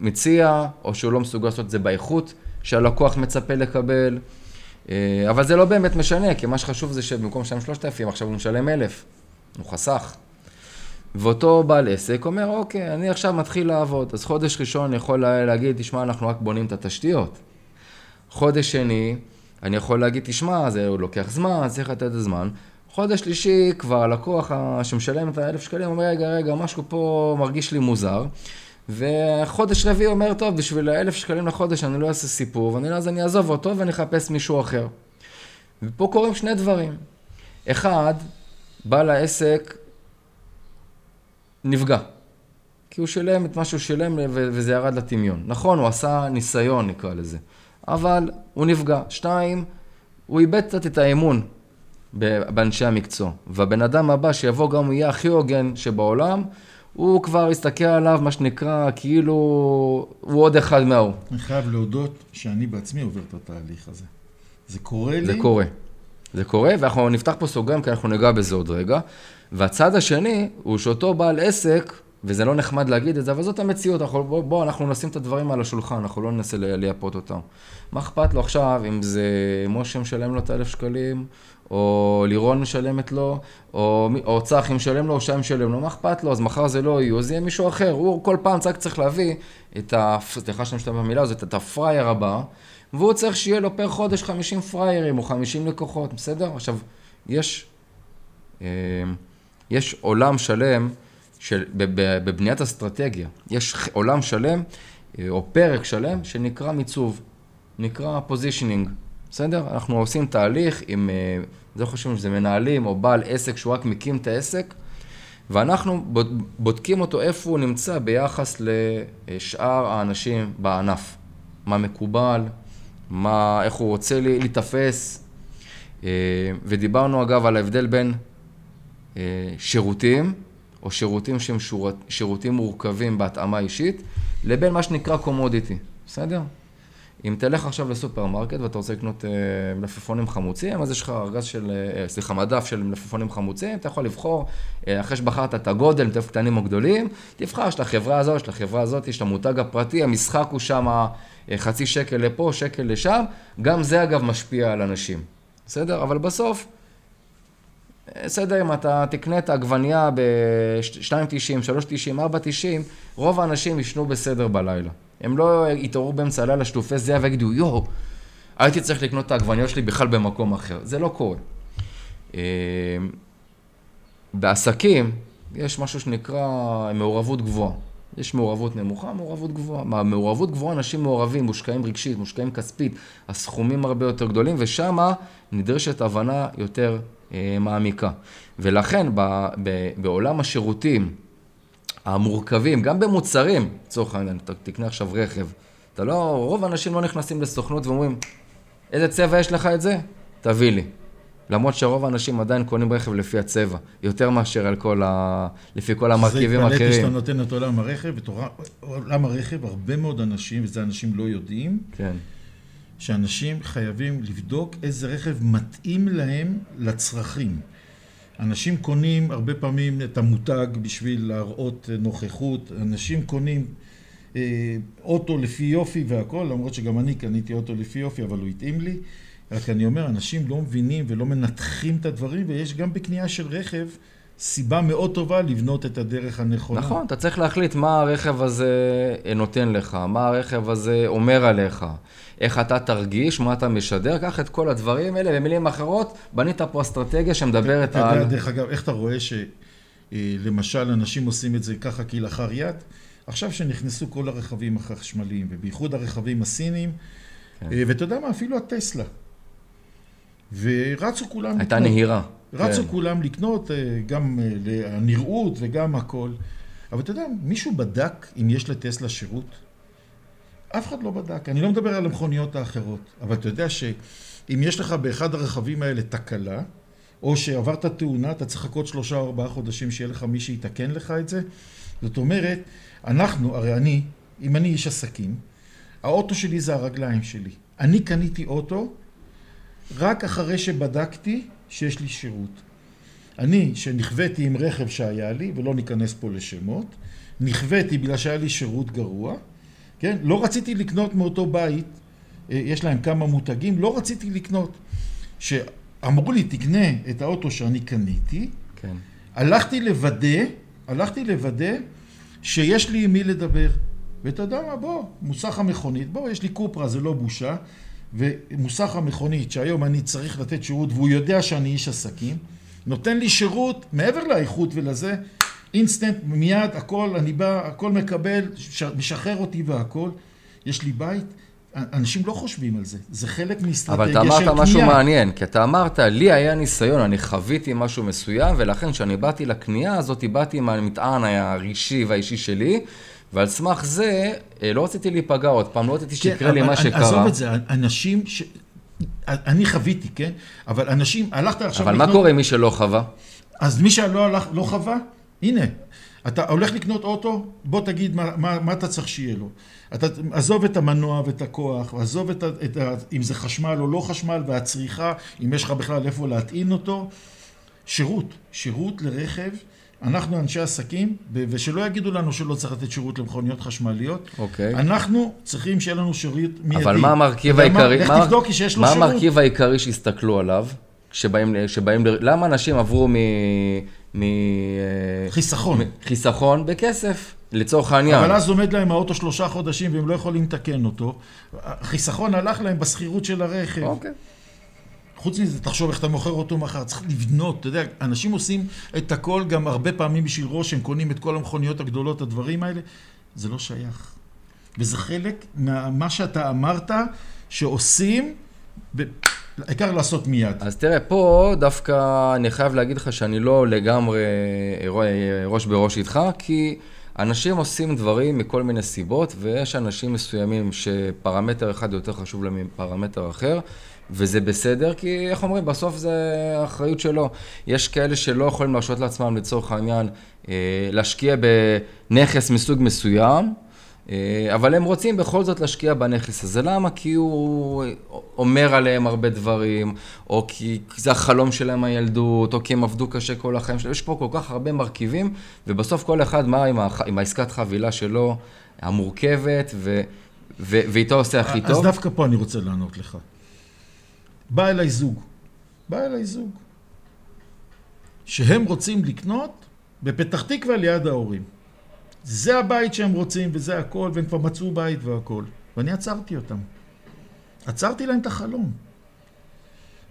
מציע, או שהוא לא מסוגל לעשות את זה באיכות שהלקוח מצפה לקבל. אה, אבל זה לא באמת משנה, כי מה שחשוב זה שבמקום לשלם 3,000, עכשיו הוא משלם 1,000. הוא חסך. ואותו בעל עסק אומר, אוקיי, אני עכשיו מתחיל לעבוד, אז חודש ראשון אני יכול להגיד, תשמע, אנחנו רק בונים את התשתיות. חודש שני, אני יכול להגיד, תשמע, זה לוקח זמן, צריך לתת את הזמן. חודש שלישי כבר הלקוח שמשלם את האלף שקלים אומר, רגע, רגע, משהו פה מרגיש לי מוזר. וחודש רביעי אומר, טוב, בשביל האלף שקלים לחודש אני לא אעשה סיפור, ואני, אז אני אעזוב אותו ואני אחפש מישהו אחר. ופה קורים שני דברים. אחד, בעל העסק נפגע. כי הוא שילם את מה שהוא שילם וזה ירד לטמיון. נכון, הוא עשה ניסיון, נקרא לזה. אבל הוא נפגע. שתיים, הוא איבד קצת את האמון באנשי המקצוע. והבן אדם הבא שיבוא גם הוא יהיה הכי הוגן שבעולם, הוא כבר יסתכל עליו, מה שנקרא, כאילו הוא עוד אחד מההוא. אני חייב להודות שאני בעצמי עובר את התהליך הזה. זה קורה לי. זה קורה. זה קורה, ואנחנו נפתח פה סוגריים, כי אנחנו ניגע בזה עוד רגע. והצד השני, הוא שאותו בעל עסק, וזה לא נחמד להגיד את זה, אבל זאת המציאות, אנחנו, בוא, בוא, אנחנו נשים את הדברים על השולחן, אנחנו לא ננסה לייפות אותם. מה אכפת לו עכשיו, אם זה משה משלם לו את האלף שקלים, או לירון משלמת לו, או, או צחי משלם לו, או שי משלם לו, מה אכפת לו? אז מחר זה לא יהיו, אז יהיה מישהו אחר. הוא כל פעם רק צריך להביא את ה... סליחה שאני משתמש במילה הזאת, את הפראייר הבא, והוא צריך שיהיה לו פר חודש 50 פריירים או 50 לקוחות, בסדר? עכשיו, יש, אה, יש עולם שלם של, בבניית אסטרטגיה. יש עולם שלם, אה, או פרק שלם, שנקרא מיצוב, נקרא positioning, בסדר? אנחנו עושים תהליך עם, אה, לא חשוב אם זה מנהלים או בעל עסק שהוא רק מקים את העסק, ואנחנו בוד- בודקים אותו איפה הוא נמצא ביחס לשאר האנשים בענף. מה מקובל, מה, איך הוא רוצה להיתפס. אה, ודיברנו אגב על ההבדל בין אה, שירותים, או שירותים שהם שורת, שירותים מורכבים בהתאמה אישית, לבין מה שנקרא קומודיטי, בסדר? אם תלך עכשיו לסופרמרקט ואתה רוצה לקנות אה, מלפפונים חמוצים, אז יש לך ארגז של, אה, סליחה, מדף של מלפפונים חמוצים, אתה יכול לבחור, אה, אחרי שבחרת את הגודל, מלפפונים קטנים או גדולים, תבחר, יש לחברה הזאת, יש לחברה הזאת, יש את המותג הפרטי, המשחק הוא שם אה, חצי שקל לפה, שקל לשם, גם זה אגב משפיע על אנשים, בסדר? אבל בסוף, אה, בסדר, אם אתה תקנה את העגבנייה ב-2.90, 3.90, 4.90, רוב האנשים ישנו בסדר בלילה. הם לא יתעוררו באמצע הלילה שטופי זיעה ויגידו, יואו, הייתי צריך לקנות את העגבניות שלי בכלל במקום אחר. זה לא קורה. אה, בעסקים יש משהו שנקרא מעורבות גבוהה. יש מעורבות נמוכה, מעורבות גבוהה. מה, מעורבות גבוהה, אנשים מעורבים, מושקעים רגשית, מושקעים כספית, הסכומים הרבה יותר גדולים, ושם נדרשת הבנה יותר אה, מעמיקה. ולכן ב, ב, בעולם השירותים המורכבים, גם במוצרים, לצורך העניין, אתה תקנה עכשיו רכב, אתה לא, רוב האנשים לא נכנסים לסוכנות ואומרים, איזה צבע יש לך את זה? תביא לי. למרות שרוב האנשים עדיין קונים רכב לפי הצבע, יותר מאשר על כל ה... לפי כל המרכיבים זה התפלאתי שאתה האחרים. נותן את עולם הרכב, בתורה- עולם הרכב, הרבה מאוד אנשים, וזה אנשים לא יודעים, כן, שאנשים חייבים לבדוק איזה רכב מתאים להם לצרכים. אנשים קונים הרבה פעמים את המותג בשביל להראות נוכחות, אנשים קונים אה, אוטו לפי יופי והכל, למרות שגם אני קניתי אוטו לפי יופי, אבל הוא התאים לי. רק אני אומר, אנשים לא מבינים ולא מנתחים את הדברים, ויש גם בקנייה של רכב סיבה מאוד טובה לבנות את הדרך הנכונה. נכון, אתה צריך להחליט מה הרכב הזה נותן לך, מה הרכב הזה אומר עליך, איך אתה תרגיש, מה אתה משדר, קח את כל הדברים האלה, במילים אחרות, בנית פה אסטרטגיה שמדברת אתה יודע, על... דרך אגב, איך אתה רואה שלמשל אנשים עושים את זה ככה כלאחר יד? עכשיו שנכנסו כל הרכבים החשמליים, ובייחוד הרכבים הסינים, כן. אה, ואתה יודע מה, אפילו הטסלה. ורצו כולם הייתה לקנות. נהירה. רצו כן. כולם לקנות, אה, גם אה, הנראות וגם הכל. אבל אתה יודע, מישהו בדק אם יש לטסלה שירות? אף אחד לא בדק. אני לא מדבר על המכוניות האחרות, אבל אתה יודע שאם יש לך באחד הרכבים האלה תקלה, או שעברת תאונה, אתה צריך לחכות שלושה או ארבעה חודשים שיהיה לך מי שיתקן לך את זה. זאת אומרת, אנחנו, הרי אני, אם אני איש עסקים, האוטו שלי זה הרגליים שלי. אני קניתי אוטו רק אחרי שבדקתי שיש לי שירות. אני, שנכוויתי עם רכב שהיה לי, ולא ניכנס פה לשמות, נכוויתי בגלל שהיה לי שירות גרוע, כן? לא רציתי לקנות מאותו בית, אה, יש להם כמה מותגים, לא רציתי לקנות. שאמרו לי, תקנה את האוטו שאני קניתי, כן. הלכתי לוודא, הלכתי לוודא שיש לי עם מי לדבר. ואתה יודע מה, בוא, מוסך המכונית, בוא, יש לי קופרה, זה לא בושה. ומוסך המכונית, שהיום אני צריך לתת שירות, והוא יודע שאני איש עסקים, נותן לי שירות, מעבר לאיכות ולזה, אינסטנט, מיד, הכל, אני בא, הכל מקבל, משחרר אותי והכל. יש לי בית. אנשים לא חושבים על זה, זה חלק אבל מאסטרטגיה אתה של קנייה. אמרת משהו מעניין, כי אתה אמרת, לי היה ניסיון, אני חוויתי משהו מסוים, ולכן כשאני באתי לקנייה הזאת, באתי עם המטען הרגשי והאישי שלי, ועל סמך זה, אה, לא רציתי להיפגע עוד פעם, לא רציתי שיקרה לי כן, מה אבל שקרה. עזוב את זה, אנשים ש... אני חוויתי, כן? אבל אנשים, הלכת עכשיו אבל מה קורה עם מי שלא חווה? אז מי שלא הלך, לא חווה, הנה, אתה הולך לקנות אוטו, בוא תגיד מה, מה, מה אתה צריך שיהיה לו. אתה, עזוב את המנוע ואת הכוח, עזוב את, את ה, אם זה חשמל או לא חשמל, והצריכה, אם יש לך בכלל איפה להטעין אותו. שירות, שירות לרכב. אנחנו אנשי עסקים, ושלא יגידו לנו שלא צריך לתת שירות למכוניות חשמליות. אוקיי. אנחנו צריכים שיהיה לנו שירות מיידי. אבל מה המרכיב מה? העיקרי? לך מה- תבדוק שיש לו מה שירות. המרכיב העיקרי שהסתכלו עליו? כשבאים, כשבאים, ל- למה אנשים עברו מ... מ... אה, חיסכון. חיסכון בכסף, לצורך העניין. אבל אז עומד להם האוטו שלושה חודשים והם לא יכולים לתקן אותו. החיסכון הלך להם בשכירות של הרכב. אוקיי. חוץ מזה, תחשוב איך אתה מוכר אותו מחר, צריך לבנות, אתה יודע, אנשים עושים את הכל גם הרבה פעמים בשביל ראש, הם קונים את כל המכוניות הגדולות, הדברים האלה, זה לא שייך. וזה חלק ממה שאתה אמרת, שעושים. העיקר לעשות מיד. אז תראה, פה דווקא אני חייב להגיד לך שאני לא לגמרי ראש בראש איתך, כי אנשים עושים דברים מכל מיני סיבות, ויש אנשים מסוימים שפרמטר אחד יותר חשוב להם מפרמטר אחר, וזה בסדר, כי איך אומרים, בסוף זה אחריות שלו. יש כאלה שלא יכולים להרשות לעצמם, לצורך העניין, אה, להשקיע בנכס מסוג מסוים, אה, אבל הם רוצים בכל זאת להשקיע בנכס הזה. למה? כי הוא אומר עליהם הרבה דברים, או כי זה החלום שלהם הילדות, או כי הם עבדו קשה כל החיים שלהם. יש פה כל כך הרבה מרכיבים, ובסוף כל אחד מה עם, הח... עם העסקת חבילה שלו, המורכבת, ו... ו... ואיתו עושה הכי אז טוב. דווקא פה אני רוצה לענות לך. בא אליי זוג, בא אליי זוג, שהם רוצים לקנות בפתח תקווה ליד ההורים. זה הבית שהם רוצים וזה הכל, והם כבר מצאו בית והכל. ואני עצרתי אותם. עצרתי להם את החלום.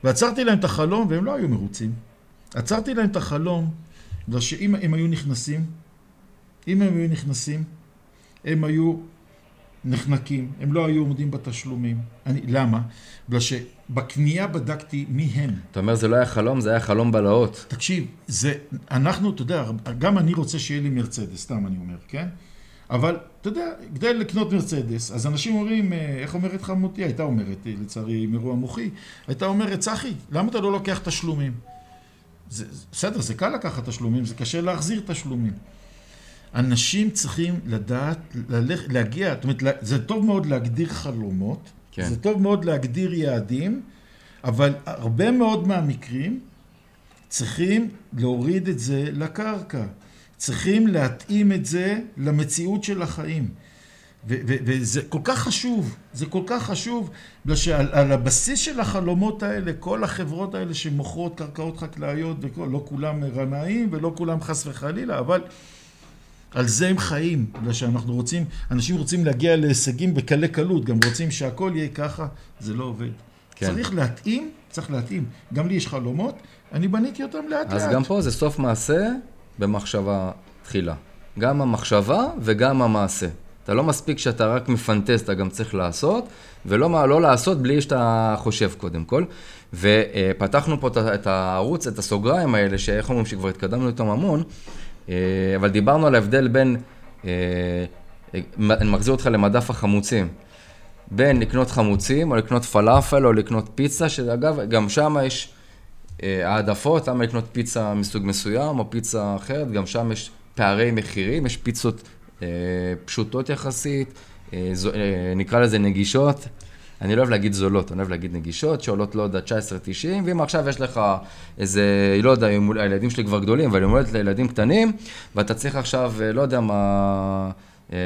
ועצרתי להם את החלום, והם לא היו מרוצים. עצרתי להם את החלום, בגלל שאם הם היו נכנסים, אם הם היו נכנסים, הם היו נחנקים, הם לא היו עומדים בתשלומים. אני, למה? בגלל שבקנייה בדקתי מי הם. אתה אומר, זה לא היה חלום, זה היה חלום בלהות. תקשיב, זה, אנחנו, אתה יודע, גם אני רוצה שיהיה לי מרצדס, סתם אני אומר, כן? אבל, אתה יודע, כדי לקנות מרצדס, אז אנשים אומרים, אה, איך אומרת חמותי? הייתה אומרת, אה, לצערי, מרוע מוחי, הייתה אומרת, צחי, למה אתה לא לוקח תשלומים? זה, בסדר, זה קל לקחת תשלומים, זה קשה להחזיר תשלומים. אנשים צריכים לדעת, ללכ, להגיע, זאת אומרת, זה טוב מאוד להגדיר חלומות, כן. זה טוב מאוד להגדיר יעדים, אבל הרבה מאוד מהמקרים צריכים להוריד את זה לקרקע. צריכים להתאים את זה למציאות של החיים. ו- ו- וזה כל כך חשוב, זה כל כך חשוב, בגלל שעל על הבסיס של החלומות האלה, כל החברות האלה שמוכרות קרקעות חקלאיות, וכל, לא כולם רמאים ולא כולם חס וחלילה, אבל על זה הם חיים, בגלל שאנחנו רוצים, אנשים רוצים להגיע להישגים בקלי קלות, גם רוצים שהכל יהיה ככה, זה לא עובד. כן. צריך להתאים, צריך להתאים. גם לי יש חלומות, אני בניתי אותם לאט לאט. אז גם פה זה סוף מעשה במחשבה תחילה. גם המחשבה וגם המעשה. אתה לא מספיק שאתה רק מפנטז, אתה גם צריך לעשות, ולא לא לעשות בלי שאתה חושב קודם כל. ופתחנו פה את הערוץ, את הסוגריים האלה, שאיך אומרים שכבר התקדמנו איתם המון, אבל דיברנו על ההבדל בין, אה, אני מחזיר אותך למדף החמוצים, בין לקנות חמוצים, או לקנות פלאפל, או לקנות פיצה, שאגב, גם שם יש אה, העדפות, למה לקנות פיצה מסוג מסוים, או פיצה אחרת, גם שם יש פערי מחירים, יש פיצות אה, פשוטות יחסית, אה, אה, נקרא לזה נגישות. אני לא אוהב להגיד זולות, אני אוהב להגיד נגישות, שעולות, לא יודע, 19.90, ואם עכשיו יש לך איזה, לא יודע, הילדים שלי כבר גדולים, אבל יום לילדים קטנים, ואתה צריך עכשיו, לא יודע מה, אה,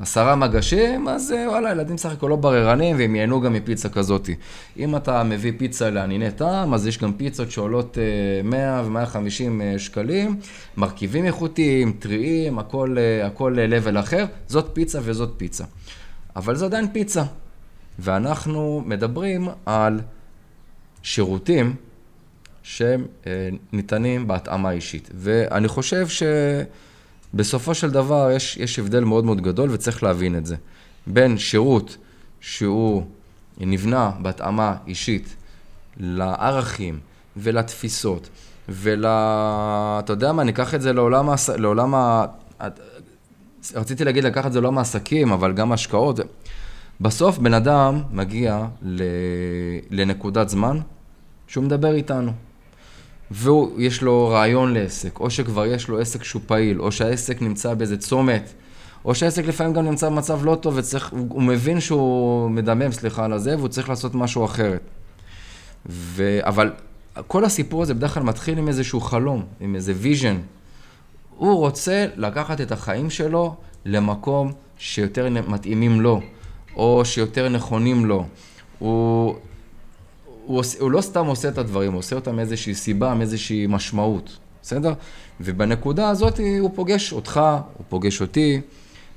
עשרה מגשים, אז אה, וואלה, ילדים סך הכל לא בררנים, והם ייהנו גם מפיצה כזאת. אם אתה מביא פיצה לענייני טעם, אז יש גם פיצות שעולות אה, 100 ו-150 שקלים, מרכיבים איכותיים, טריים, הכל, הכל level אחר, זאת פיצה וזאת פיצה. אבל זו עדיין פיצה. ואנחנו מדברים על שירותים שהם אה, ניתנים בהתאמה אישית. ואני חושב שבסופו של דבר יש, יש הבדל מאוד מאוד גדול וצריך להבין את זה. בין שירות שהוא נבנה בהתאמה אישית לערכים ולתפיסות ול... אתה יודע מה, ניקח את זה לעולם. לעולם ה... רציתי להגיד לקחת את זה לעולם העסקים, אבל גם השקעות. בסוף בן אדם מגיע ל... לנקודת זמן שהוא מדבר איתנו. ויש לו רעיון לעסק, או שכבר יש לו עסק שהוא פעיל, או שהעסק נמצא באיזה צומת, או שהעסק לפעמים גם נמצא במצב לא טוב, וצריך, הוא מבין שהוא מדמם, סליחה על הזה, והוא צריך לעשות משהו אחרת. ו... אבל כל הסיפור הזה בדרך כלל מתחיל עם איזשהו חלום, עם איזה vision. הוא רוצה לקחת את החיים שלו למקום שיותר מתאימים לו, או שיותר נכונים לו. הוא, הוא, עושה, הוא לא סתם עושה את הדברים, הוא עושה אותם מאיזושהי סיבה, מאיזושהי משמעות, בסדר? ובנקודה הזאת הוא פוגש אותך, הוא פוגש אותי,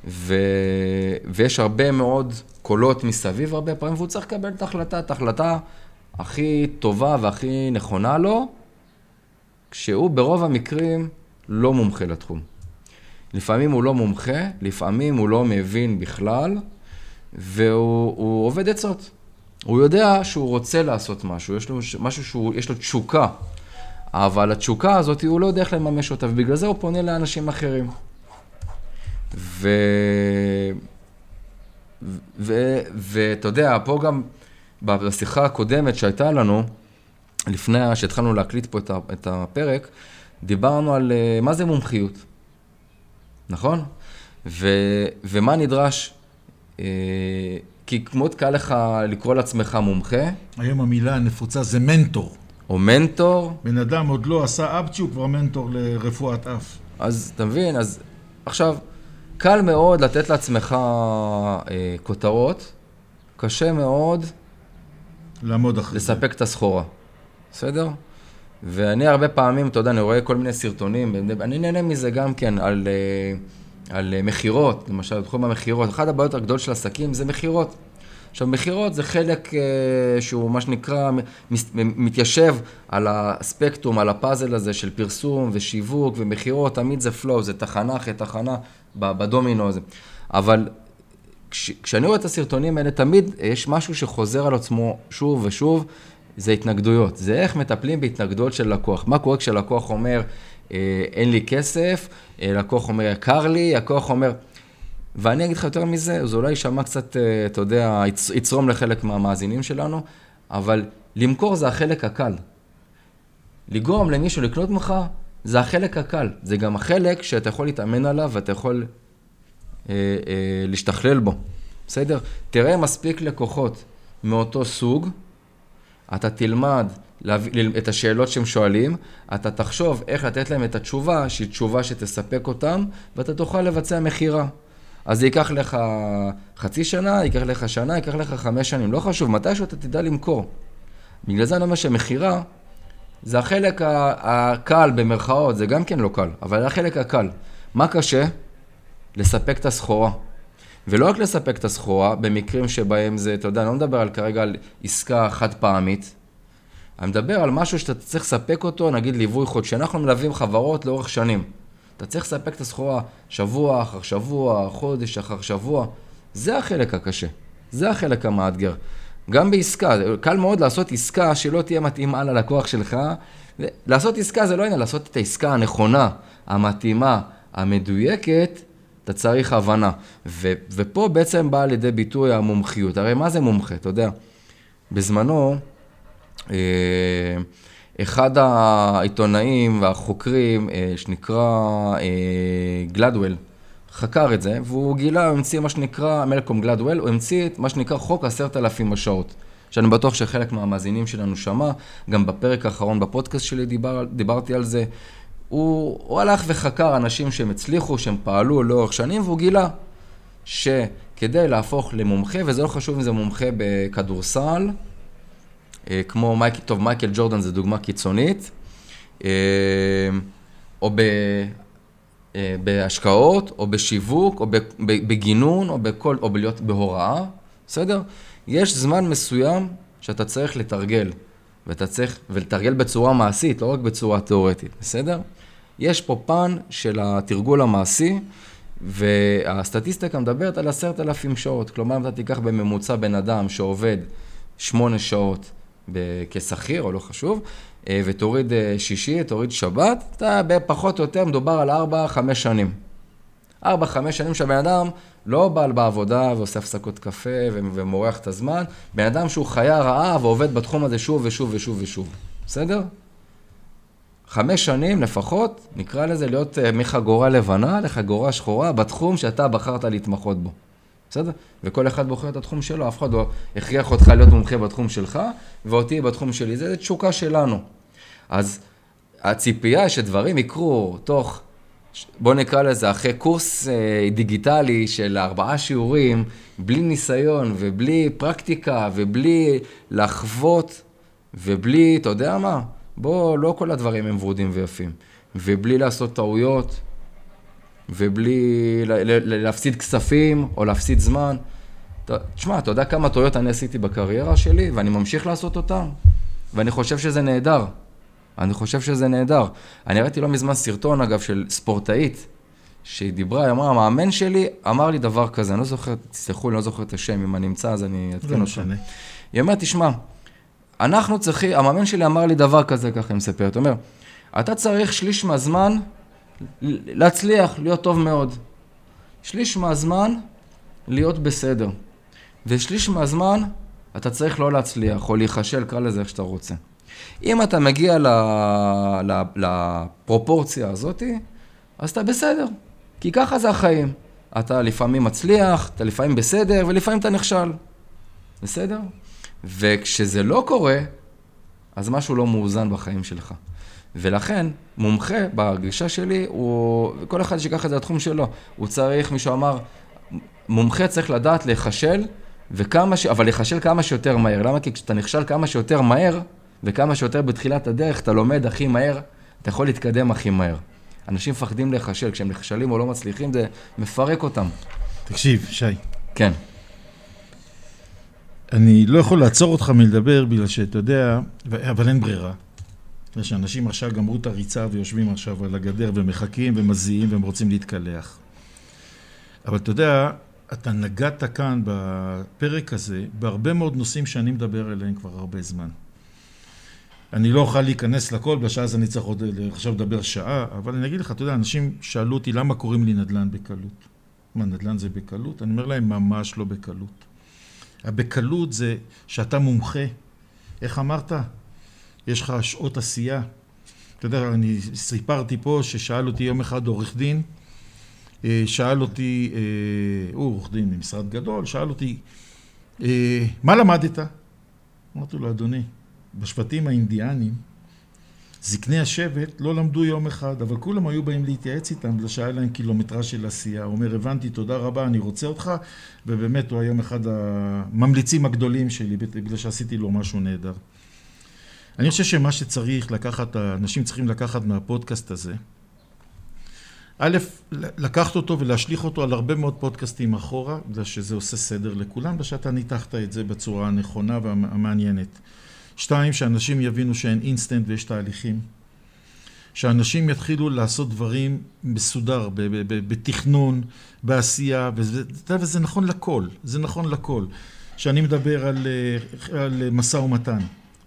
ו... ויש הרבה מאוד קולות מסביב הרבה פעמים, והוא צריך לקבל את ההחלטה, את ההחלטה הכי טובה והכי נכונה לו, כשהוא ברוב המקרים לא מומחה לתחום. לפעמים הוא לא מומחה, לפעמים הוא לא מבין בכלל, והוא עובד עצות. הוא יודע שהוא רוצה לעשות משהו, יש לו משהו שיש לו תשוקה, אבל התשוקה הזאת, הוא לא יודע איך לממש אותה, ובגלל זה הוא פונה לאנשים אחרים. ואתה יודע, פה גם, בשיחה הקודמת שהייתה לנו, לפני שהתחלנו להקליט פה את הפרק, דיברנו על uh, מה זה מומחיות, נכון? ו, ומה נדרש, כי מאוד קל לך לקרוא לעצמך מומחה. היום המילה הנפוצה זה מנטור. או מנטור. בן אדם עוד לא עשה אפצ'י, הוא כבר מנטור לרפואת אף. אז אתה מבין, אז עכשיו, קל מאוד לתת לעצמך אה, כותרות, קשה מאוד לעמוד אחרי זה. לספק את הסחורה, בסדר? ואני הרבה פעמים, אתה יודע, אני רואה כל מיני סרטונים, אני נהנה מזה גם כן, על, אה, על מכירות, למשל, בתחום המכירות. אחת הבעיות הגדולות של עסקים זה מכירות. עכשיו, מכירות זה חלק uh, שהוא מה שנקרא, מתיישב על הספקטרום, על הפאזל הזה של פרסום ושיווק ומכירות, תמיד זה פלואו, זה תחנה אחרי תחנה בדומינו הזה. אבל כש, כשאני רואה את הסרטונים האלה, תמיד יש משהו שחוזר על עצמו שוב ושוב, זה התנגדויות. זה איך מטפלים בהתנגדויות של לקוח. מה קורה כשלקוח אומר, אה, אין לי כסף, אה, לקוח אומר, יקר לי, לקוח אומר... ואני אגיד לך יותר מזה, זה אולי יישמע קצת, אה, אתה יודע, יצרום לחלק מהמאזינים שלנו, אבל למכור זה החלק הקל. לגרום למישהו לקנות ממך, זה החלק הקל. זה גם החלק שאתה יכול להתאמן עליו ואתה יכול אה, אה, להשתכלל בו. בסדר? תראה מספיק לקוחות מאותו סוג, אתה תלמד את השאלות שהם שואלים, אתה תחשוב איך לתת להם את התשובה, שהיא תשובה שתספק אותם, ואתה תוכל לבצע מכירה. אז זה ייקח לך חצי שנה, ייקח לך שנה, ייקח לך חמש שנים, לא חשוב, מתישהו אתה תדע למכור. בגלל זה אני אומר שמכירה זה החלק הקל במרכאות, זה גם כן לא קל, אבל זה החלק הקל. מה קשה? לספק את הסחורה. ולא רק לספק את הסחורה, במקרים שבהם זה, אתה יודע, אני לא מדבר על כרגע על עסקה חד פעמית, אני מדבר על משהו שאתה צריך לספק אותו, נגיד ליווי חודשי. אנחנו מלווים חברות לאורך שנים. אתה צריך לספק את הסחורה שבוע אחר שבוע, חודש אחר שבוע. זה החלק הקשה, זה החלק המאתגר. גם בעסקה, קל מאוד לעשות עסקה שלא תהיה מתאימה ללקוח שלך. לעשות עסקה זה לא עניין, לעשות את העסקה הנכונה, המתאימה, המדויקת, אתה צריך הבנה. ו, ופה בעצם באה לידי ביטוי המומחיות. הרי מה זה מומחה? אתה יודע, בזמנו, אחד העיתונאים והחוקרים, אה, שנקרא אה, גלדוול, חקר את זה, והוא גילה, הוא המציא מה שנקרא, מלקום גלדוול, הוא המציא את מה שנקרא חוק עשרת אלפים השעות. שאני בטוח שחלק מהמאזינים שלנו שמע, גם בפרק האחרון בפודקאסט שלי דיבר, דיברתי על זה. הוא, הוא הלך וחקר אנשים שהם הצליחו, שהם פעלו לאורך שנים, והוא גילה שכדי להפוך למומחה, וזה לא חשוב אם זה מומחה בכדורסל, אה, כמו מייק, טוב, מייקל ג'ורדן זה דוגמה קיצונית, אה, או ב... אה, בהשקעות, או בשיווק, או בגינון, או, בכל, או בלהיות בהוראה, בסדר? יש זמן מסוים שאתה צריך לתרגל ואתה צריך, ולתרגל בצורה מעשית, לא רק בצורה תיאורטית, בסדר? יש פה פן של התרגול המעשי, והסטטיסטיקה מדברת על עשרת אלפים שעות. כלומר, אם אתה תיקח בממוצע בן אדם שעובד שמונה שעות כשכיר, או לא חשוב, אה, ותוריד אה, שישי, תוריד שבת, אתה פחות או יותר מדובר על ארבע, חמש שנים. ארבע, חמש שנים שהבן אדם לא בא בעבודה ועושה הפסקות קפה ומורח את הזמן, בן אדם שהוא חיה רעה ועובד בתחום הזה שוב ושוב ושוב ושוב. בסדר? חמש שנים לפחות, נקרא לזה להיות אה, מחגורה לבנה לחגורה שחורה בתחום שאתה בחרת להתמחות בו. בסדר? וכל אחד בוחר את התחום שלו, אף אחד לא הכריח אותך להיות מומחה בתחום שלך, ואותי בתחום שלי. זה תשוקה שלנו. אז הציפייה שדברים יקרו תוך, בוא נקרא לזה, אחרי קורס אה, דיגיטלי של ארבעה שיעורים, בלי ניסיון ובלי פרקטיקה ובלי לחוות ובלי, אתה יודע מה? בוא, לא כל הדברים הם ורודים ויפים. ובלי לעשות טעויות, ובלי להפסיד כספים או להפסיד זמן. תשמע, אתה יודע כמה טעויות אני עשיתי בקריירה שלי, ואני ממשיך לעשות אותן, ואני חושב שזה נהדר. אני חושב שזה נהדר. אני ראיתי לא מזמן סרטון, אגב, של ספורטאית, שהיא דיברה, היא אמרה, המאמן שלי אמר לי דבר כזה, אני לא זוכר, תסלחו לי, אני לא זוכר את השם, אם אני אמצא אז אני אעדכן לא אותו. היא אומרת, תשמע, אנחנו צריכים, המאמן שלי אמר לי דבר כזה, ככה היא מספרת, הוא אומר, אתה צריך שליש מהזמן להצליח, להיות טוב מאוד. שליש מהזמן להיות בסדר. ושליש מהזמן אתה צריך לא להצליח, או להיכשל, קרא לזה איך שאתה רוצה. אם אתה מגיע לפרופורציה הזאת, אז אתה בסדר. כי ככה זה החיים. אתה לפעמים מצליח, אתה לפעמים בסדר, ולפעמים אתה נכשל. בסדר? וכשזה לא קורה, אז משהו לא מאוזן בחיים שלך. ולכן, מומחה, בהרגישה שלי, הוא, כל אחד שיקח את זה לתחום שלו. הוא צריך, מישהו אמר, מומחה צריך לדעת להיכשל, וכמה ש... אבל להיכשל כמה שיותר מהר. למה? כי כשאתה נכשל כמה שיותר מהר, וכמה שיותר בתחילת הדרך, אתה לומד הכי מהר, אתה יכול להתקדם הכי מהר. אנשים מפחדים להיכשל, כשהם נכשלים או לא מצליחים, זה מפרק אותם. תקשיב, שי. כן. אני לא יכול לעצור אותך מלדבר בגלל שאתה יודע, אבל אין ברירה. בגלל שאנשים עכשיו גמרו את הריצה ויושבים עכשיו על הגדר ומחכים ומזיעים והם רוצים להתקלח. אבל אתה יודע, אתה נגעת כאן בפרק הזה בהרבה מאוד נושאים שאני מדבר עליהם כבר הרבה זמן. אני לא אוכל להיכנס לכל, בגלל שאז אני צריך עוד עכשיו לדבר שעה, אבל אני אגיד לך, אתה יודע, אנשים שאלו אותי למה קוראים לי נדל"ן בקלות. מה, נדל"ן זה בקלות? אני אומר להם, ממש לא בקלות. הבקלות זה שאתה מומחה. איך אמרת? יש לך שעות עשייה. אתה יודע, אני סיפרתי פה ששאל אותי יום אחד עורך דין, אה, שאל אותי, אה, הוא עורך דין ממשרד גדול, שאל אותי, אה, מה למדת? אמרתי לו, אדוני, בשבטים האינדיאנים, זקני השבט לא למדו יום אחד, אבל כולם היו באים להתייעץ איתם, בגלל שהיה להם קילומטרה של עשייה. הוא אומר, הבנתי, תודה רבה, אני רוצה אותך, ובאמת הוא היום אחד הממליצים הגדולים שלי, בגלל שעשיתי לו משהו נהדר. אני חושב שמה שצריך לקחת, אנשים צריכים לקחת מהפודקאסט הזה, א', לקחת אותו ולהשליך אותו על הרבה מאוד פודקאסטים אחורה, בגלל שזה עושה סדר לכולם, ושאתה ניתחת את זה בצורה הנכונה והמעניינת. שתיים, שאנשים יבינו שאין אינסטנט ויש תהליכים. שאנשים יתחילו לעשות דברים מסודר, בתכנון, בעשייה, וזה, וזה נכון לכל, זה נכון לכל. כשאני מדבר על, על משא ומתן.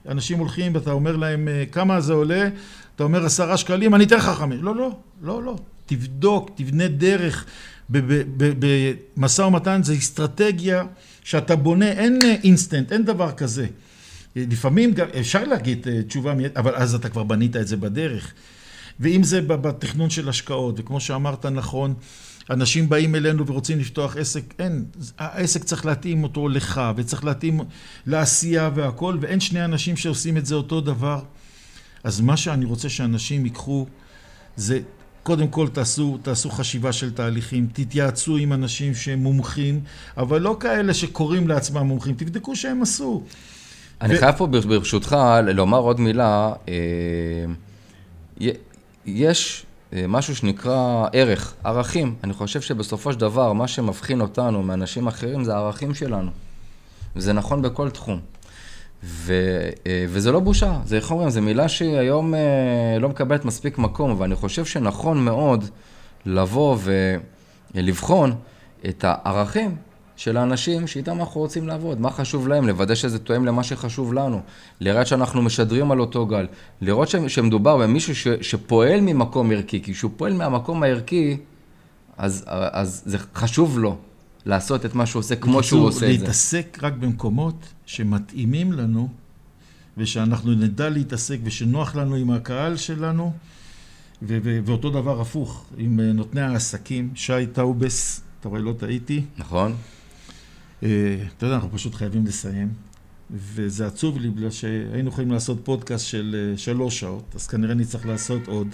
אנשים הולכים ואתה אומר להם כמה זה עולה, אתה אומר עשרה שקלים, אני אתן לך חמש. לא, לא, לא, לא. תבדוק, תבנה דרך. במשא ומתן זה אסטרטגיה שאתה בונה, אין אינסטנט, אין דבר כזה. לפעמים גם, אפשר להגיד אה, תשובה, אבל אז אתה כבר בנית את זה בדרך. ואם זה בתכנון של השקעות, וכמו שאמרת נכון, אנשים באים אלינו ורוצים לפתוח עסק, אין, העסק צריך להתאים אותו לך, וצריך להתאים לעשייה והכל, ואין שני אנשים שעושים את זה אותו דבר. אז מה שאני רוצה שאנשים ייקחו, זה קודם כל תעשו, תעשו חשיבה של תהליכים, תתייעצו עם אנשים שהם מומחים, אבל לא כאלה שקוראים לעצמם מומחים, תבדקו שהם עשו. אני ו... חייב פה ברשותך לומר עוד מילה. אה, יש משהו שנקרא ערך, ערכים. אני חושב שבסופו של דבר, מה שמבחין אותנו מאנשים אחרים זה הערכים שלנו. וזה נכון בכל תחום. ו, אה, וזה לא בושה, זה איך אומרים, זו מילה שהיא היום אה, לא מקבלת מספיק מקום, ואני חושב שנכון מאוד לבוא ולבחון את הערכים של האנשים שאיתם אנחנו רוצים לעבוד, מה חשוב להם, לוודא שזה תואם למה שחשוב לנו, לראות שאנחנו משדרים על אותו גל, לראות שמדובר במישהו ש, שפועל ממקום ערכי, כי כשהוא פועל מהמקום הערכי, אז, אז זה חשוב לו לעשות את מה שהוא עושה כמו שהוא עושה את זה. להתעסק רק במקומות שמתאימים לנו, ושאנחנו נדע להתעסק ושנוח לנו עם הקהל שלנו, ו- ו- ואותו דבר הפוך, עם אה, נותני העסקים, שי טאובס, אתה רואה, לא טעיתי. נכון. אה, אתה יודע, אנחנו פשוט חייבים לסיים, וזה עצוב לי, בגלל שהיינו יכולים לעשות פודקאסט של אה, שלוש שעות, אז כנראה נצטרך לעשות עוד.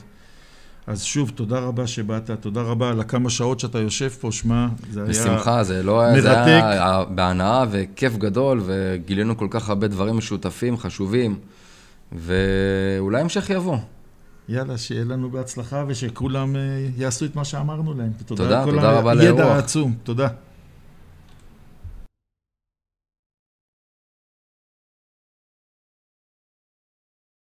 אז שוב, תודה רבה שבאת, תודה רבה על הכמה שעות שאתה יושב פה, שמע, זה היה בשמחה, זה לא היה, זה היה בהנאה וכיף גדול, וגילינו כל כך הרבה דברים משותפים, חשובים, ואולי המשך יבוא. יאללה, שיהיה לנו בהצלחה ושכולם אה, יעשו את מה שאמרנו להם. תודה, תודה רבה לאירוח. ידע עצום, תודה.